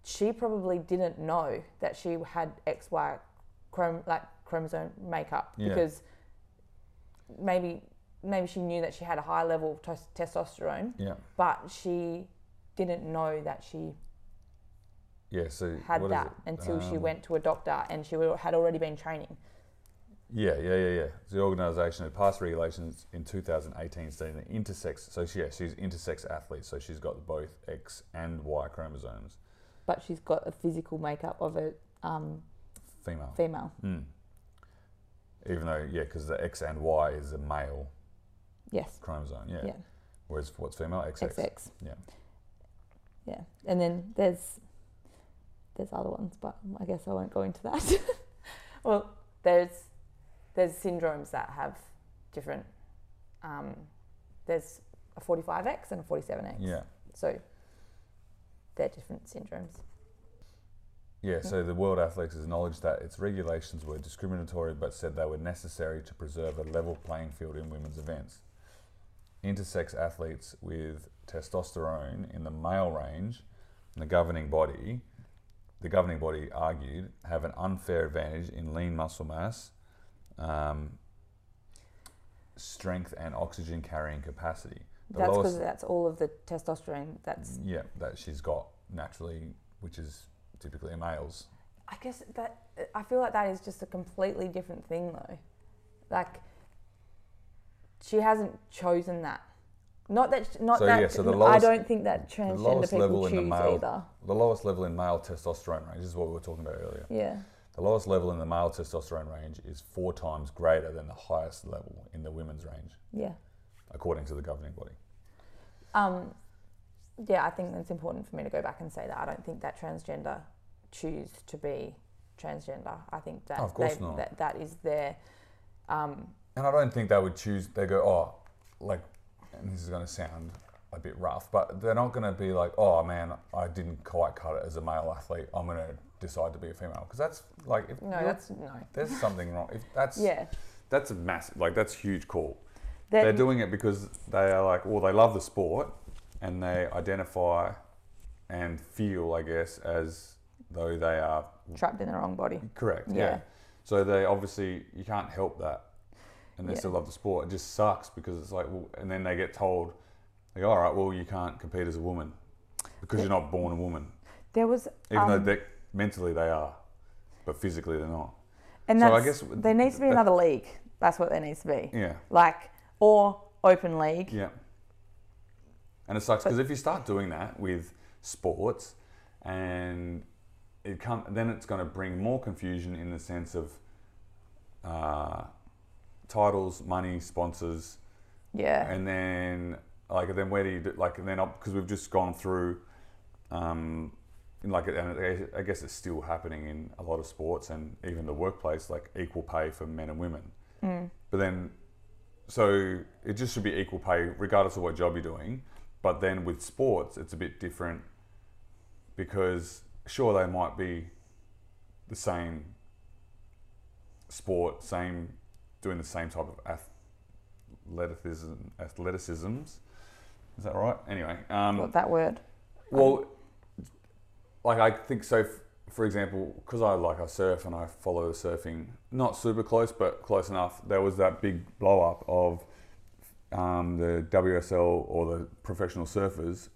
she probably didn't know that she had XY chrom- like chromosome makeup Yeah. because maybe maybe she knew that she had a high level of tes- testosterone, yeah, but she didn't know that she yeah, so. had that until she Um, went to a doctor and she had already been training. Yeah, yeah, yeah, yeah. The organisation had passed regulations in 2018 stating that intersex. So she, yeah, she's intersex athlete. So she's got both X and Y chromosomes. But she's got a physical makeup of a um, Female. female. Mm. Even though, yeah, because the X and Y is a male Yes. chromosome. Yeah. Yeah. Whereas what's female? XX. XX. Yeah. Yeah. And then there's there's other ones, but I guess I won't go into that. [LAUGHS] well, there's there's syndromes that have different. Um, there's a 45x and a 47x. Yeah. So they're different syndromes. Yeah, so the World Athletics acknowledged that its regulations were discriminatory but said they were necessary to preserve a level playing field in women's events. Intersex athletes with testosterone in the male range, the governing body, the governing body argued, have an unfair advantage in lean muscle mass, um, strength, and oxygen carrying capacity. The That's because that's all of the testosterone that's yeah, that she's got naturally, which is typically in males. I guess that I feel like that is just a completely different thing though. Like she hasn't chosen that. Not that not So, that yeah, so the I don't think that transgender the lowest level people in the choose male, either. the lowest level in male testosterone range this is what we were talking about earlier. Yeah. The lowest level in the male testosterone range is four times greater than the highest level in the women's range, Yeah. according to the governing body. Um yeah, I think it's important for me to go back and say that I don't think that transgender choose to be transgender. I think that Oh, of course they- not. that that is their um, And I don't think they would choose. They go, oh, like, and this is going to sound a bit rough, but they're not going to be like, oh man, I didn't quite cut it as a male athlete. I'm going to decide to be a female because that's like, if no, that's no. there's something wrong. If that's Yeah, that's a massive, like that's huge call. That- They're doing it because they are like, well, they love the sport and they identify and feel, I guess, as though they are trapped in the wrong body. Correct. Yeah. Yeah. So they obviously you can't help that, and they Yeah. still love the sport. It just sucks because it's like, well, and then they get told, they go, all right, well, you can't compete as a woman because you're not born a woman, There was even though um, they mentally they are, but physically they're not. and so I guess there needs to be that- another league. That's what there needs to be. Yeah. Like or open league. Yeah. And it sucks because if you start doing that with sports, and it come, then it's going to bring more confusion in the sense of uh, titles, money, sponsors, Yeah. and then like then where do you do, like and then because we've just gone through um in like and I- I guess it's still happening in a lot of sports and even the workplace like equal pay for men and women. But then so it just should be equal pay regardless of what job you're doing. But then with sports it's a bit different because sure they might be the same sport same doing the same type of athleticism athleticisms is that right anyway um, What that word? well, like I think so. f- For example, because I like I surf and I follow surfing, not super close, but close enough. There was that big blow up of um, the WSL or the professional surfers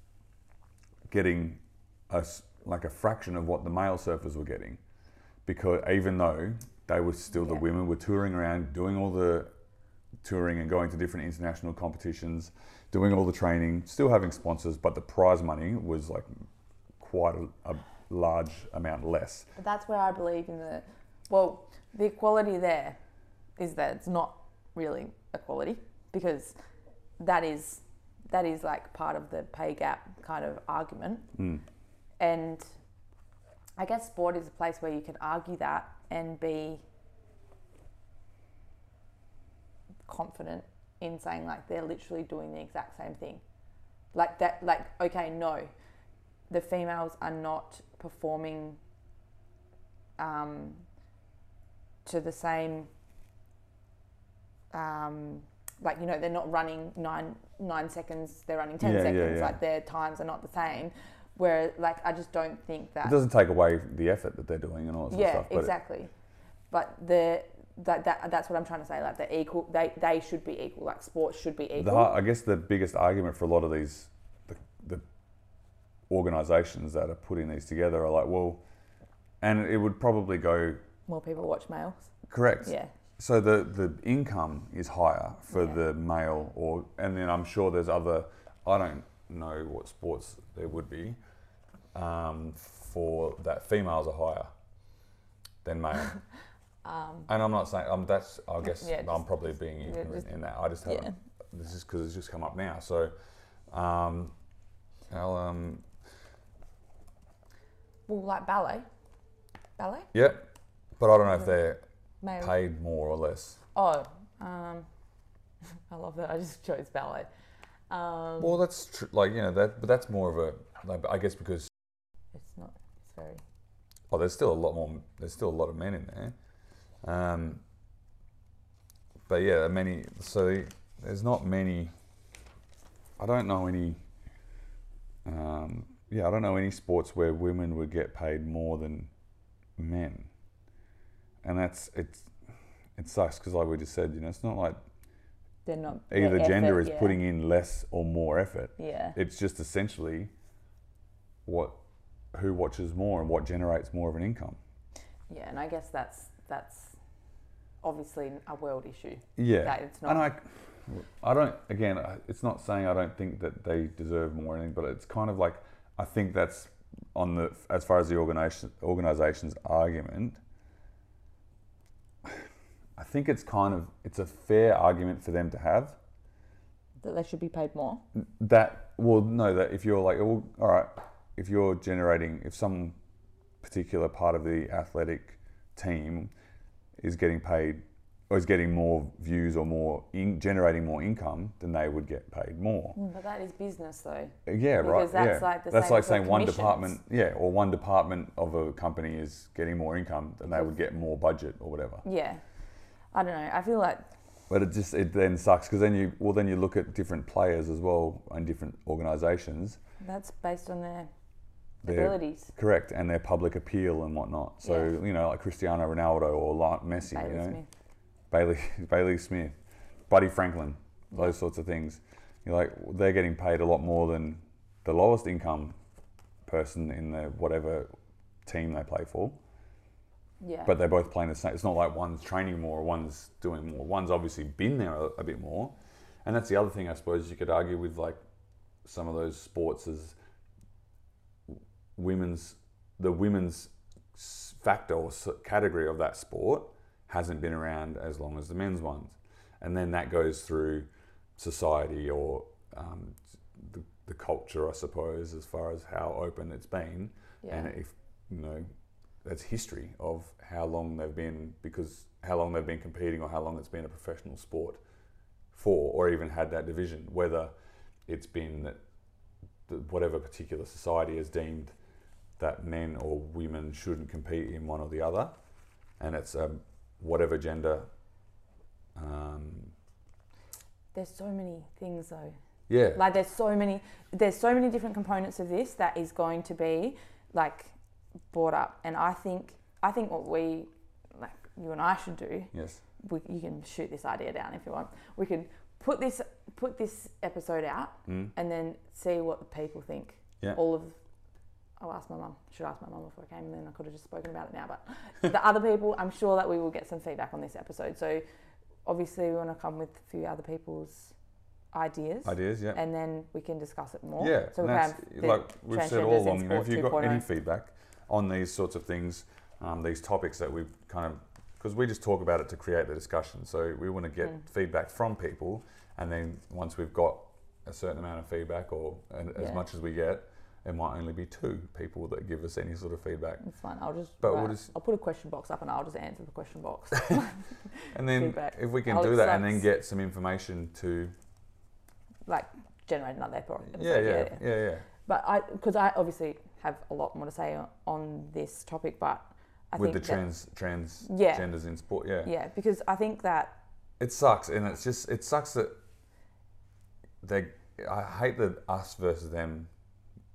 getting a like a fraction of what the male surfers were getting, because even though they were still the women were touring around doing all the touring and going to different international competitions, doing all the training, still having sponsors, but the prize money was like quite a, a large amount less. But that's where I believe in the well, the equality there is that it's not really equality because that is that is like part of the pay gap kind of argument. Hmm. And I guess sport is a place where you can argue that and be confident in saying like they're literally doing the exact same thing. Like that like okay, no. The females are not performing um, to the same um, like you know they're not running nine nine seconds they're running 10 Yeah, yeah, seconds yeah. like their times are not the same where like i just don't think that It doesn't take away the effort that they're doing and all that sort of yeah stuff. it- exactly but the that, that that's what i'm trying to say like they're equal they they should be equal like sports should be equal har- I guess the biggest argument for a lot of these the, the organisations that are putting these together are like, well, and it would probably go more people watch males correct. yeah So the, the income is higher for Yeah. the male, or and then I'm sure there's other. I don't know what sports there would be um, for that females are higher than male. [LAUGHS] and I'm not saying um, that's. I guess Yeah, I'm just- probably being ignorant just- in that. I just haven't. yeah. This is because it's just come up now. So, um, I'll um, well like ballet ballet yeah, but I don't know if they're male paid more or less. oh um, [LAUGHS] i love that i just chose ballet um, Well, that's tr- like you know that, but that's more of a. Like, I guess because very Oh, there's still a lot more. There's still a lot of men in there. Um, but yeah, many. So there's not many. I don't know any. Um, yeah, I don't know any sports where women would get paid more than men, and that's it's. It sucks because, like we just said, you know, it's not like they're not either gender effort, is yeah. putting in less or more effort. yeah It's just essentially what who watches more and what generates more of an income. Yeah, and I guess that's that's obviously a world issue. Yeah, That it's and I, I don't. Again, it's not saying I don't think that they deserve more or anything, but it's kind of like I think that's on the as far as the organization organization's argument. I think it's kind of it's a fair argument for them to have That they should be paid more. that. Well, no, that if you're like, well, all right, if you're generating, if some particular part of the athletic team is getting paid or is getting more views or more in, generating more income, then they would get paid more. Mm, but that is business, though. Yeah, right. Because that's yeah. like the that's like saying one department, yeah, or one department of a company is getting more income, then they would get more budget or whatever. Yeah. I don't know. I feel like But it just it then sucks because then you well then you look at different players as well and different organisations. that's based on their Their, abilities. correct, and their public appeal and whatnot. So Yeah. you know, like Cristiano Ronaldo or like Messi, Bailey you know, Smith. Bailey [LAUGHS] Bailey Smith, Buddy Franklin, those sorts of things. You're like they're getting paid a lot more than the lowest income person in the whatever team they play for. Yeah. But they're both playing the same. It's not like one's training more, one's doing more. One's obviously been there a, a bit more, and that's the other thing I suppose you could argue with like some of those sports is women's the women's factor or category of that sport hasn't been around as long as the men's ones, and then that goes through society or um, the, the culture, I suppose, as far as how open it's been, and if you know that's history of how long they've been because how long they've been competing or how long it's been a professional sport for or even had that division whether it's been that whatever particular society has deemed that men or women shouldn't compete in one or the other and it's um, whatever gender um, There's so many things though. yeah Like there's so many there's so many different components of this that is going to be like brought up and I think I think what we like you and I should do yes we, you can shoot this idea down if you want we could put this put this episode out Mm. and then see what the people think Yeah. all of I'll ask my mum should ask my mum before I came and then I could have just spoken about it now but [LAUGHS] the other people I'm sure that we will get some feedback on this episode so obviously we want to come with a few other people's ideas ideas yeah and then we can discuss it more. Yeah, So we have like we've said all along. You know, if you've got any feedback on these sorts of things, um, these topics that we've kind of, because we just talk about it to create the discussion. So we want to get Mm. feedback from people, and then once we've got a certain amount of feedback, or and as Yeah. much as we get, it might only be two people that give us any sort of feedback. It's fine. I'll just. But we'll just- I'll put a question box up and I'll just answer the question box. [LAUGHS] [LAUGHS] And then Feedback. if we can I'll do that, and then get some information to like generate another episode. yeah, yeah, yeah, yeah. But I, because I obviously have a lot more to say on, on this topic, but I With the think that- trans trans Yeah. genders in sport, yeah. yeah, because I think that It sucks, and it's just it sucks that they. I hate the us versus them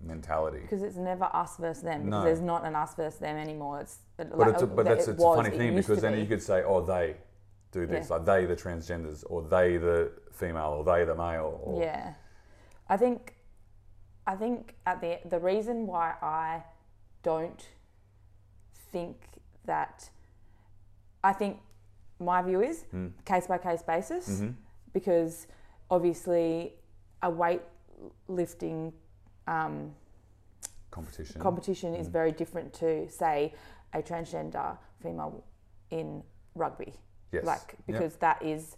mentality. because it's never us versus them. Because No. there's not an us versus them anymore. It's But like, it's a, but it that's it's a funny thing because then be. you could say, oh, they do this, Yeah. like they the transgenders, or they the female, or they the male. Or, Yeah, I think, I think at the the reason why I don't think that, I think my view is Mm. case by case basis Mm-hmm. because obviously a weight lifting um, competition. competition Mm. is very different to say a transgender female in rugby yes. like Yep. because that is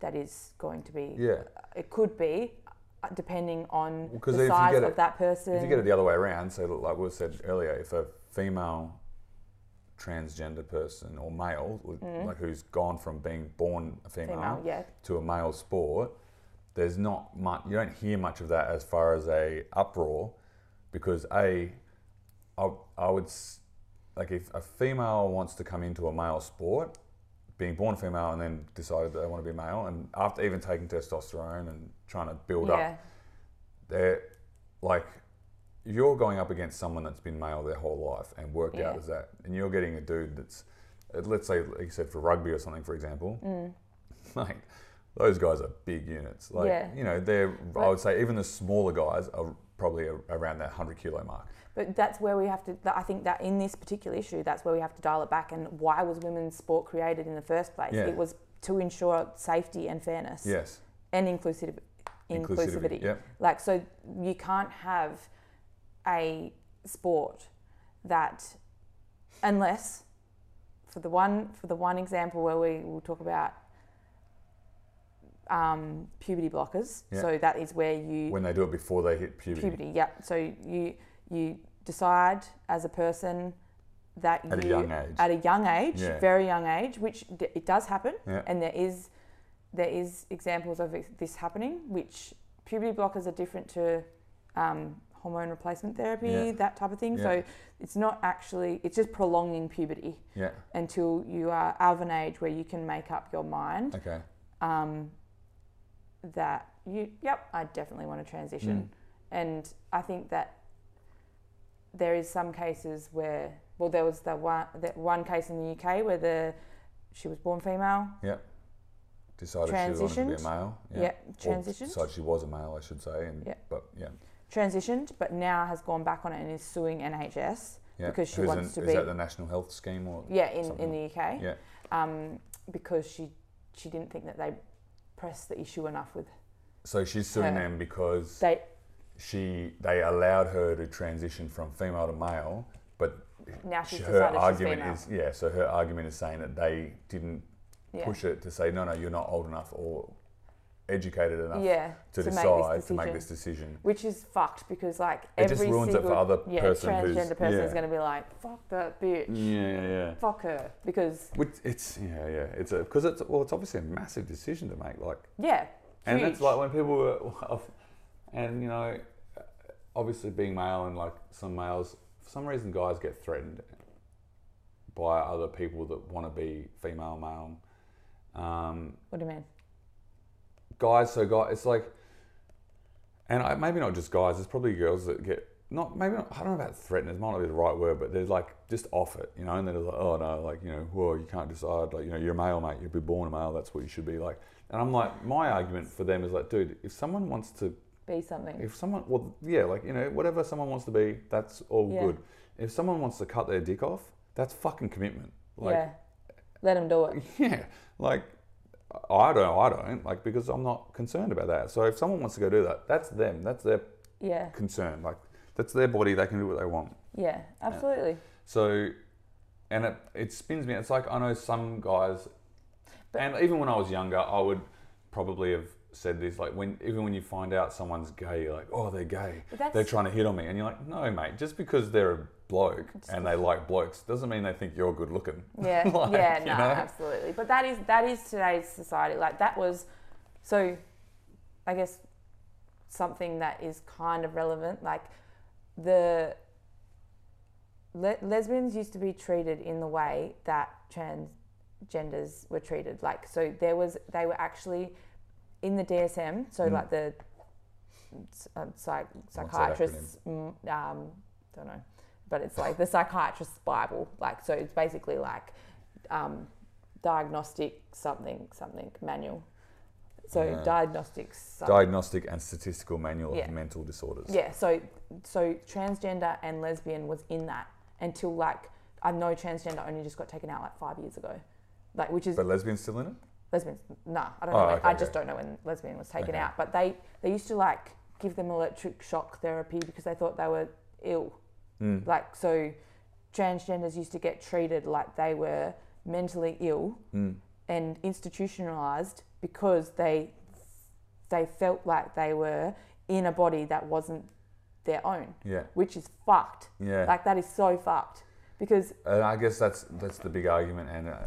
that is going to be yeah, it could be uh, depending on Well, the size of it- that person if you get it the other way around, so like we said earlier, if a female transgender person or male, like who's gone from being born a Mm. female yeah to a male sport, there's not much. You don't hear much of that as far as a uproar, because a, I, I would like if a female wants to come into a male sport, being born female and then decided that they want to be male, and after even taking testosterone and trying to build yeah up, they're like. You're going up against someone that's been male their whole life and worked out as that, and you're getting a dude that's, let's say, like you said, for rugby or something, for example, mm. [LAUGHS] like those guys are big units. Like Yeah. you know, they're I would say even the smaller guys are probably around that hundred kilo mark. but that's where we have to i think that in this particular issue that's where we have to dial it back and why was women's sport created in the first place Yeah. it was to ensure safety and fairness Yes, and inclusive, inclusivity. Yep. Like, so you can't have a sport that, unless, for the one for the one example where we will talk about um, puberty blockers. Yeah. So that is where you When they do it before they hit puberty. puberty. Yeah. So you you decide as a person that you. At a young age. at a young age, Yeah. very young age, which d- it does happen, Yeah. and there is there is examples of this happening. Which puberty blockers are different to um, hormone replacement therapy, Yeah. that type of thing. Yeah. So it's not actually it's just prolonging puberty Yeah. until you are of an age where you can make up your mind Okay. um, that you, yep, I definitely want to transition. And I think that there is some cases where, well, there was the one, that one case in the UK where the she was born female, Yeah. Decided she wanted to be a male. yeah, Or transitioned, decided she was a male, I should say. And Yeah. but yeah. transitioned, but now has gone back on it and is suing NHS because she Who's wants in- to is be, that the National Health Scheme or yeah, in, in the UK, Yeah. um, because she she didn't think that they pressed the issue enough with So she's suing Her. them because they she they allowed her to transition from female to male, but now she's her she's argument female. is yeah. So her argument is saying that they didn't yeah. push it to say no, no, you're not old enough or educated enough yeah, to, this decide to make this decision. which is fucked because like It every just ruins it for single other yeah, person transgender person yeah. is going to be like fuck that bitch, Yeah, yeah, yeah. fuck her because Which it's yeah, yeah. It's a because it's well, it's obviously a massive decision to make. Like, yeah, and huge. that's like when people were, [LAUGHS] and you know, obviously being male and like some males, for some reason, guys get threatened by other people that want to be female, male. Um, what do you mean? Guys, so guys, it's like, and I, maybe not just guys. it's probably girls that get not maybe not, I don't know about threatened. It might not be the right word, but they're like just off it, you know. And they're like, oh no, like you know, well you can't decide. Like you know, you're a male, mate. You'll be born a male. That's what you should be like. And I'm like, my argument for them is like, dude, if someone wants to, Be something. if someone, well, yeah, like you know, whatever someone wants to be, that's all Yeah. good. If someone wants to cut their dick off, that's fucking commitment. Like, yeah, let them do it. [LAUGHS] yeah, like I don't, I don't like because I'm not concerned about that. So if someone wants to go do that, that's them. That's their Yeah, concern. Like that's their body. They can do what they want. yeah, absolutely. So, and it it spins me. It's like I know some guys, But- and even when I was younger, I would probably have said this. Like when even when you find out someone's gay, you're like, oh, they're gay. They're trying to hit on me, and you're like, no, mate. Just because they're a bloke and they like blokes doesn't mean they think you're good looking. [LAUGHS] Yeah, Like, yeah, you no, know? absolutely. But that is that is today's society. Like that was, so, I guess, something that is kind of relevant. Like the le- lesbians used to be treated in the way that transgenders were treated. Like so, there was they were actually in the DSM. So Mm. like the uh, psych, psychiatrists, mm, um, don't know, but it's like [SIGHS] the psychiatrist's Bible. Like so, it's basically like um, diagnostic something something manual. So Yeah. diagnostics. something. Diagnostic and Statistical Manual Yeah. of Mental Disorders. Yeah, so so transgender and lesbian was in that until like I know transgender only just got taken out like five years ago, like which is But lesbians still in it? lesbians. Nah, I don't Oh, know. okay, I just okay. don't know when lesbian was taken Okay. out. But they they used to like give them electric shock therapy because they thought they were ill. Mm. Like so, transgenders used to get treated like they were mentally ill Mm. and institutionalized because they they felt like they were in a body that wasn't their own, Yeah. which is fucked. Yeah. Like that is so fucked because And I guess that's that's the big argument, and uh,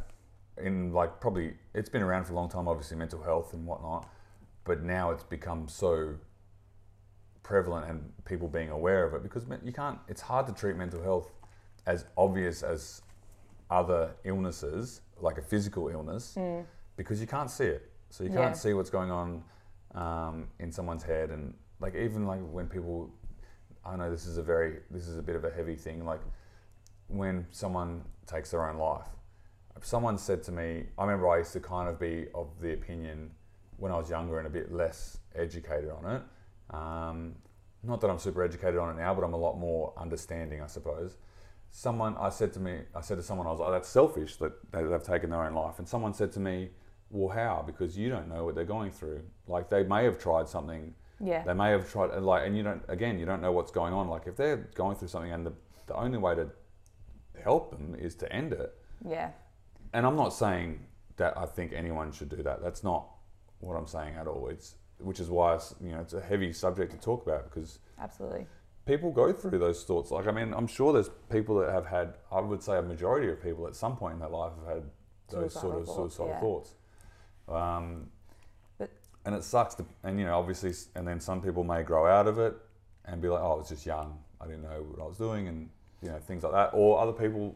in like probably it's been around for a long time, obviously mental health and whatnot, but now it's become so prevalent and people being aware of it because you can't. It's hard to treat mental health as obvious as other illnesses, like a physical illness, because you can't see it. So you can't see what's going on um, in someone's head, and like even like when people, I know this is a very this is a bit of a heavy thing, like when someone takes their own life. Someone said to me, I remember I used to kind of be of the opinion when I was younger and a bit less educated on it. Um, not that I'm super educated on it now, but I'm a lot more understanding, I suppose. Someone, I said to me, I said to someone, I was like, that's selfish that they, they've taken their own life. And someone said to me, well, how? Because you don't know what they're going through. Like they may have tried something yeah, they may have tried, like, and you don't. Again, you don't know what's going on. Like, if they're going through something, and the, the only way to help them is to end it. yeah, And I'm not saying that I think anyone should do that. That's not what I'm saying at all. It's which is why it's, you know it's a heavy subject to talk about because absolutely. people go through those thoughts. Like, I mean, I'm sure there's people that have had, I would say a majority of people at some point in their life have had those sort of thoughts, suicidal yeah. thoughts. Um, But- and it sucks. To, and, you know, obviously, and then some people may grow out of it and be like, oh, I was just young. I didn't know what I was doing and, you know, things like that. Or other people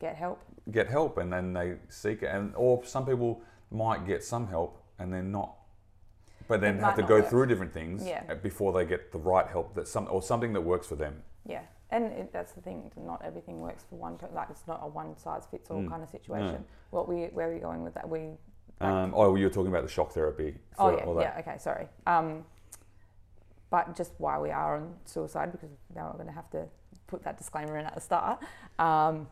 Get help. get help and then they seek it. And, or some people might get some help and then not. But then have to go work. through different things Yeah. uh, before they get the right help that some or something that works for them. Yeah, and it, that's the thing. Not everything works for one. Like it's not a one size fits all Mm. kind of situation. What we where are we going with that? We. Like, Um, oh, you were talking about the shock therapy. oh yeah, all that. yeah. Okay, sorry. Um, but just why we are on suicide because now we're going to have to put that disclaimer in at the start. Um,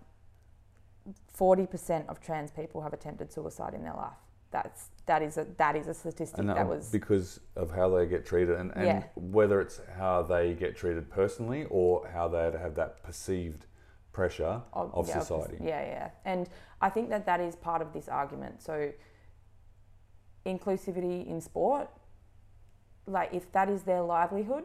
Forty percent of trans people have attempted suicide in their life. That's that is a that is a statistic And that, that was because of how they get treated, and, and Yeah. whether it's how they get treated personally or how they have that perceived pressure of, of yeah, society. Yeah, yeah. And I think that that is part of this argument. So, inclusivity in sport, like if that is their livelihood,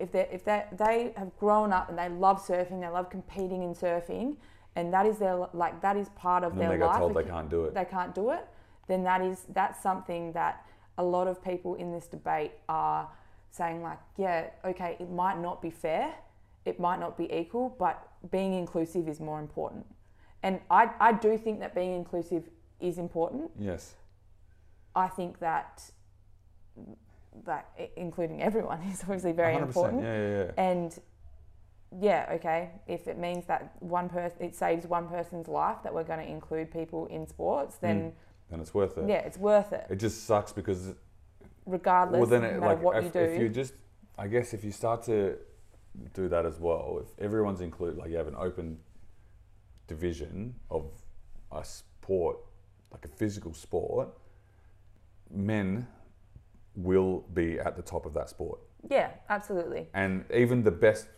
if they if they they have grown up and they love surfing, they love competing in surfing, and that is their like that is part of And their they got life. told they can't do it. They can't do it. Then that is that's something that a lot of people in this debate are saying like, yeah, okay, it might not be fair, it might not be equal, but being inclusive is more important. And I, I do think that being inclusive is important. Yes. I think that that including everyone [LAUGHS] is obviously very 100%, important. Yeah, yeah, yeah. And yeah, okay, if it means that one person it saves one person's life that we're going to include people in sports, then Then it's worth it. yeah, it's worth it. It just sucks because Regardless, well, then no it, matter like what if, you do. if you just, I guess if you start to do that as well, if everyone's included, like you have an open division of a sport, like a physical sport, men will be at the top of that sport. yeah, absolutely. and even the best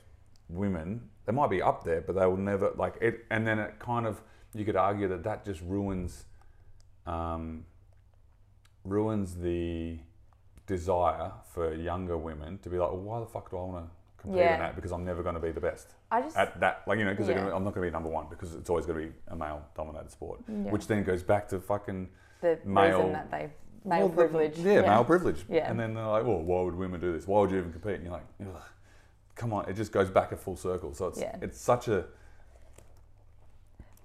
women they might be up there but they will never like it and then it kind of you could argue that that just ruins um, ruins the desire for younger women to be like well, why the fuck do i want to compete Yeah. in that because i'm never going to be the best I just at that like you know because Yeah. i'm not going to be number one because it's always going to be a male dominated sport Yeah. which then goes back to fucking the male- reason that they male well, the- privilege. yeah, male privilege. Yeah. And then they're like, well, why would women do this? Why would you even compete? And you're like, Ugh, come on, it just goes back a full circle. So it's it's such a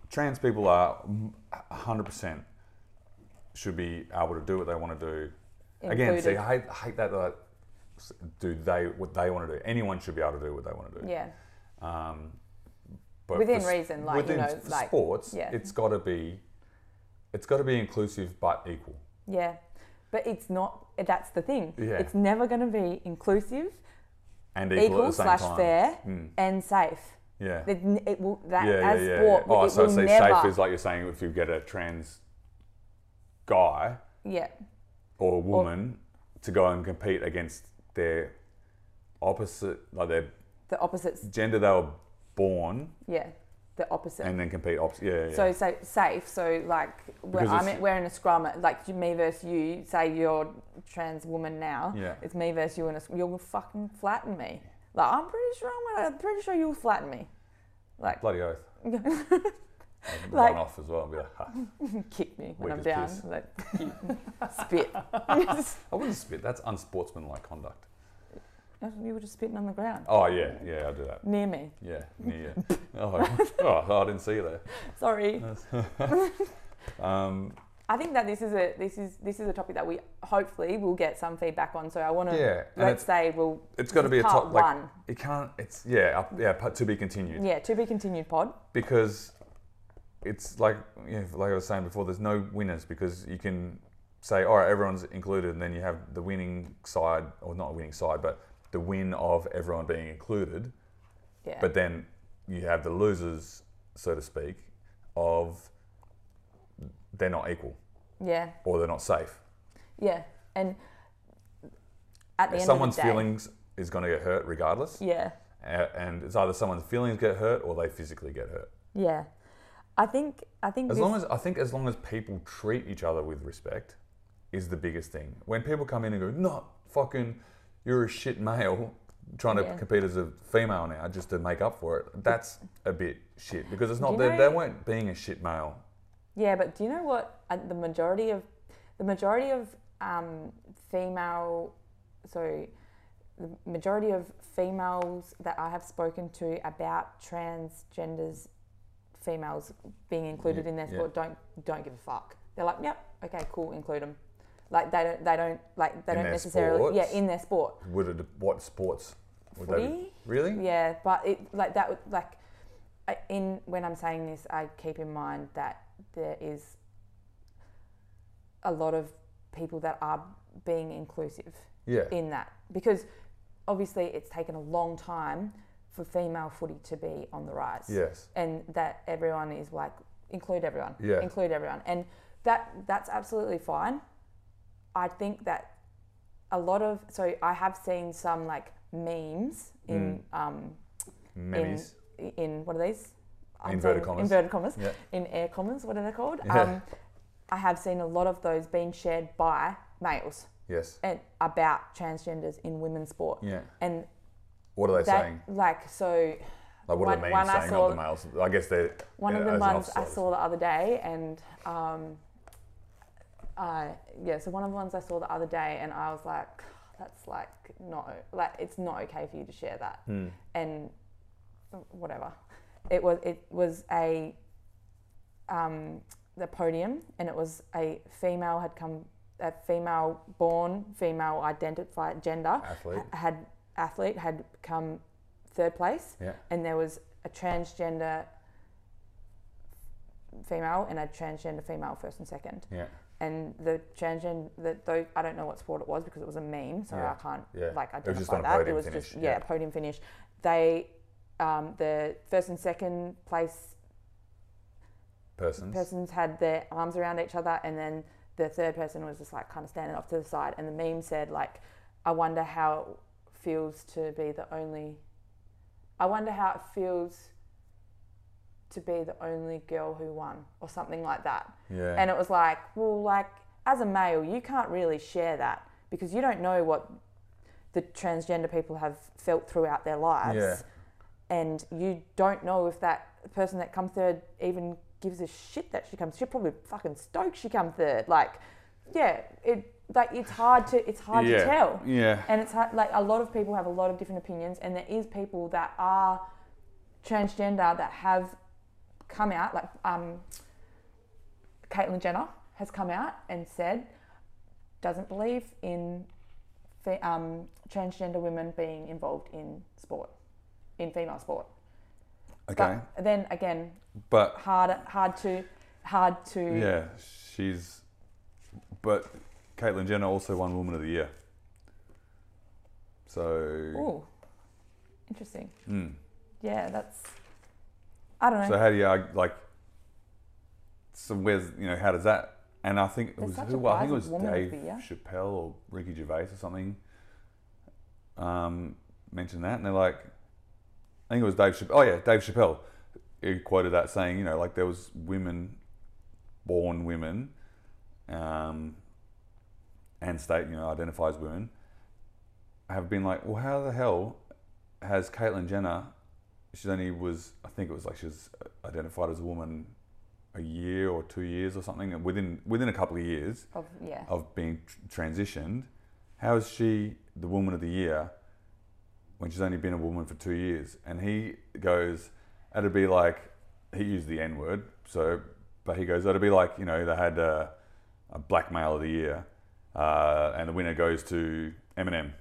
trans people are hundred percent should be able to do what they want to do. Again, see, I hate, I hate that. Like, do they what they want to do? Anyone should be able to do what they want to do. Yeah, Um, but Within for reason, like, you within know, s- for like- sports, yeah. it's got to be, it's got to be inclusive but equal. yeah, but it's not. That's the thing. Yeah. It's never going to be inclusive, and equal, equal, at the same slash time. fair, Mm. and safe. Yeah. It, it will that yeah, as yeah, yeah, sport. yeah. Oh, so say never. safe is like you're saying if you get a trans guy yeah, or woman to go and compete against their opposite, like their the opposites. gender they were born, Yeah, the opposite. and then compete opposite. Yeah, yeah. So, so safe. So like we're, Because I'm it's- in, we're in a scrum. Like me versus you. Say you're trans woman now. Yeah. It's me versus you in a. You'll fucking flatten me. Like I'm pretty sure I'm gonna. I'm pretty sure you'll flatten me. Like bloody oath. [LAUGHS] I'd Like- run off as well. And be like, ha. [LAUGHS] kick me when Weak I'm down. piss. Like you spit. [LAUGHS] I wouldn't spit. That's unsportsmanlike conduct. you were just spitting on the ground Oh yeah, yeah, I do that. near me. Yeah, [LAUGHS] near you. oh, oh, I didn't see you there. Sorry. Um, I think that this is a this is this is a topic that we hopefully will get some feedback on. So I want to Yeah, let's say we'll it's got to be a top. Like one. it can't. It's yeah, yeah. To be continued. yeah to be continued pod. because it's like you know, like I was saying before. There's no winners because you can say, all right, everyone's included, and then you have the winning side, or not a winning side, but the win of everyone being included. Yeah. But then you have the losers, so to speak, of they're not equal yeah. or they're not safe. Yeah, and at the end Someone's of the day, someone's feelings is going to get hurt regardless, Yeah, and it's either someone's feelings get hurt or they physically get hurt. yeah. I think I think As this, long as I think as long as people treat each other with respect is the biggest thing. When people come in and go, "No, fucking, you're a shit male," trying to compete as a female now just to make up for it. That's a bit shit because it's not they, know- they weren't being a shit male. Yeah, but do you know what? uh, The majority of the majority of um, female, so the majority of females that I have spoken to about transgenders, females being included Yeah, in their yeah. sport don't don't give a fuck. They're like, yep, okay, cool, include them. Like they don't they don't like they In don't necessarily yeah in their sport. Would it, what sports? Would they be- really? Yeah, but it like that would like in when I'm saying this, I keep in mind that there is a lot of people that are being inclusive Yeah. in that because obviously it's taken a long time for female footy to be on the rise Yes. and that everyone is like include everyone Yeah. include everyone and that that's absolutely fine i think that a lot of so i have seen some like memes in um Memes. in in what are these I'm Inverted saying- commas. inverted commas Yeah. in air commas what are they called Yeah. um i have seen a lot of those being shared by males Yes. and about transgenders in women's sport Yeah. and What are they that saying? like so Like what one- are the memes saying? saw- Not the males. I guess they're One of the ones I saw the other day, and um, uh, yeah, so one of the ones I saw the other day, and I was like, that's like not like it's not okay for you to share that, Hmm. and whatever. It was it was a um, the podium, and it was a female had come a female born female identified gender Athlete. had athlete had come third place Yeah. and there was a transgender female and a transgender female first and second. Yeah. And the transgender, the, though I don't know what sport it was because it was a meme, so Yeah, I can't yeah. like It was just identify that. it was finish, just yeah, yeah. podium finish. They, um, the first and second place Persons. persons had their arms around each other, and then the third person was just like kind of standing off to the side. And the meme said like, "I wonder how feels to be the only. I wonder how it feels to be the only girl who won, or something like that." Yeah. And it was like, well, like as a male, you can't really share that because you don't know what the transgender people have felt throughout their lives. Yeah. And you don't know if that person that comes third even gives a shit that she comes. She's probably fucking stoked she comes third. Like, yeah, it like it's hard to it's hard yeah. to tell. Yeah. And it's hard, like a lot of people have a lot of different opinions, and there is people that are transgender that have come out, like um, Caitlyn Jenner has come out and said doesn't believe in um, transgender women being involved in sport, in female sport. Okay. But then again, But hard hard to hard to yeah, she's. But Caitlyn Jenner also won Woman of the Year. So. Ooh, interesting. mm. Yeah, that's. I don't know. So how do you arg- like? So where's you know how does that? And I think it There's was who? I think it was of women of Dave. Chappelle or Ricky Gervais or something. Um, mentioned that, and they're like, I think it was Dave Chappelle. Oh yeah, Dave Chappelle. He quoted that saying, you know, like there was women, born women, um, and state, you know, identify as women, have been like, well, how the hell has Caitlyn Jenner? She only was, I think it was like she was identified as a woman a year or two years or something, and within within a couple of years of yeah. of being tr- transitioned. How is she the woman of the year when she's only been a woman for two years? And he goes, it'd be like he used the N word, so but he goes, it'd be like you know they had a black male of the year, uh, and the winner goes to Eminem.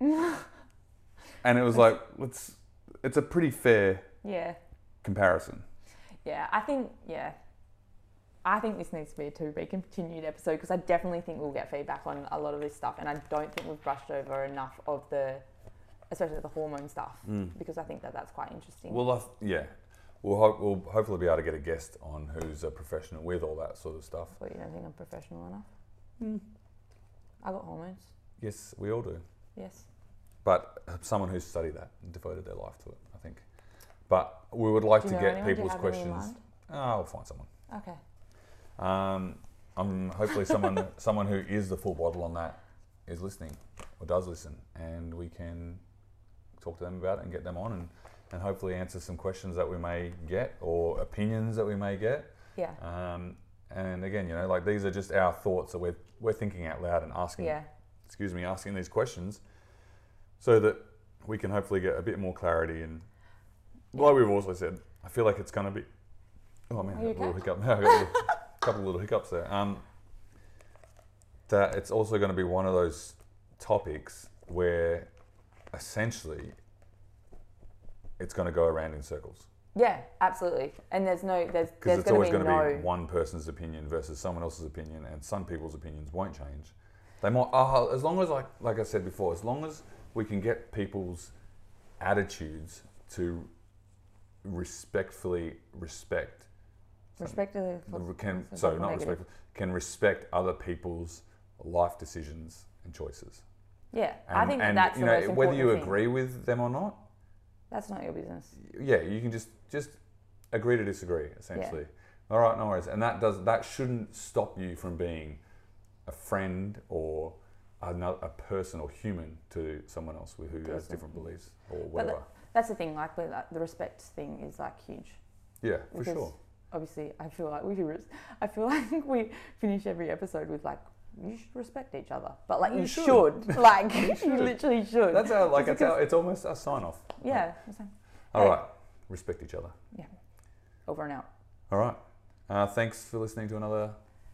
[LAUGHS] and it was like, it's it's a pretty fair Yeah. comparison. Yeah, I think yeah. I think this needs to be a to be continued episode because I definitely think we'll get feedback on a lot of this stuff, and I don't think we've brushed over enough of the, especially the hormone stuff, because I think that that's quite interesting. Well, I yeah, we'll ho- we'll hopefully be able to get a guest on who's a professional with all that sort of stuff. but you don't think I'm professional enough? I got hormones. Yes, we all do. Yes. But someone who's studied that and devoted their life to it, I think. But we would like to know get anyone? Do you people's have any in questions. Oh, I'll find someone. Okay. Um, um, hopefully someone [LAUGHS] someone who is the full bottle on that is listening or does listen, and we can talk to them about it and get them on and, and hopefully answer some questions that we may get or opinions that we may get. Yeah. Um, and again, you know, like these are just our thoughts that we're, we're thinking out loud and asking, Yeah. excuse me, asking these questions so that we can hopefully get a bit more clarity. And like we've also said, I feel like it's going to be. Oh man, a little hiccup. [LAUGHS] I got a little, couple of little hiccups there. Um, that it's also going to be one of those topics where essentially it's going to go around in circles Yeah, absolutely. And there's no, there's, because there's it's going always to be going to no. be one person's opinion versus someone else's opinion, and some people's opinions won't change. They might, uh, as long as like like I said before, as long as we can get people's attitudes to respectfully respect Respectfully. can sorry not negative. respect can respect other people's life decisions and choices. Yeah, And, I think and, that's you know whether you thing. agree with them or not. That's not your business. yeah, you can just just agree to disagree essentially. All right, no worries, and that does that shouldn't stop you from being a friend or another, a person or human to someone else who has different beliefs or But whatever. the- that's the thing. Like the respect thing is like huge. yeah, for sure. Obviously, I feel like we. I feel [LAUGHS] like we finish every episode with like, you should respect each other, but like you, You should. should. [LAUGHS] Like [LAUGHS] you, should. literally should. That's our like it's our, it's almost a sign off. yeah. All Hey. right, respect each other. Yeah. Over and out. All right. Uh, thanks for listening to another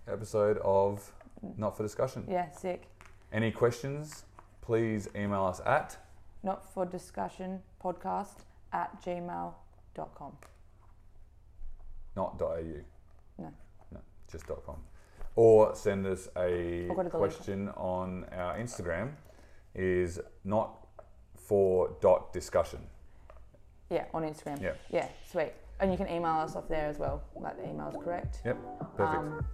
episode of Not for Discussion. Yeah, sick. Any questions? Please email us at Not for discussion podcast at gmail.com. not .au. No. No, just .com. Or send us a I'll go to the link. question on our Instagram is not for dot discussion. Yeah, on Instagram. Yeah. Yeah, sweet. And you can email us off there as well. Like the email's correct. Yep, perfect. Um,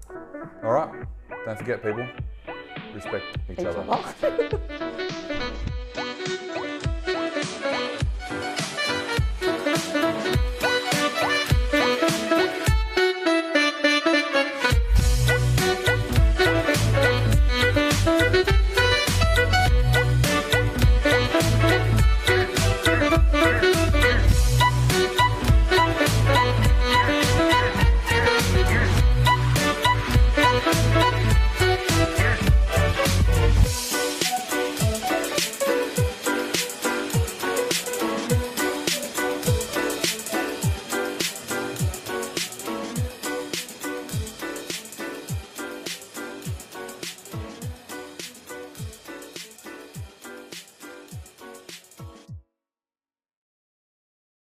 All right. Don't forget, people, respect each, each other. other. [LAUGHS]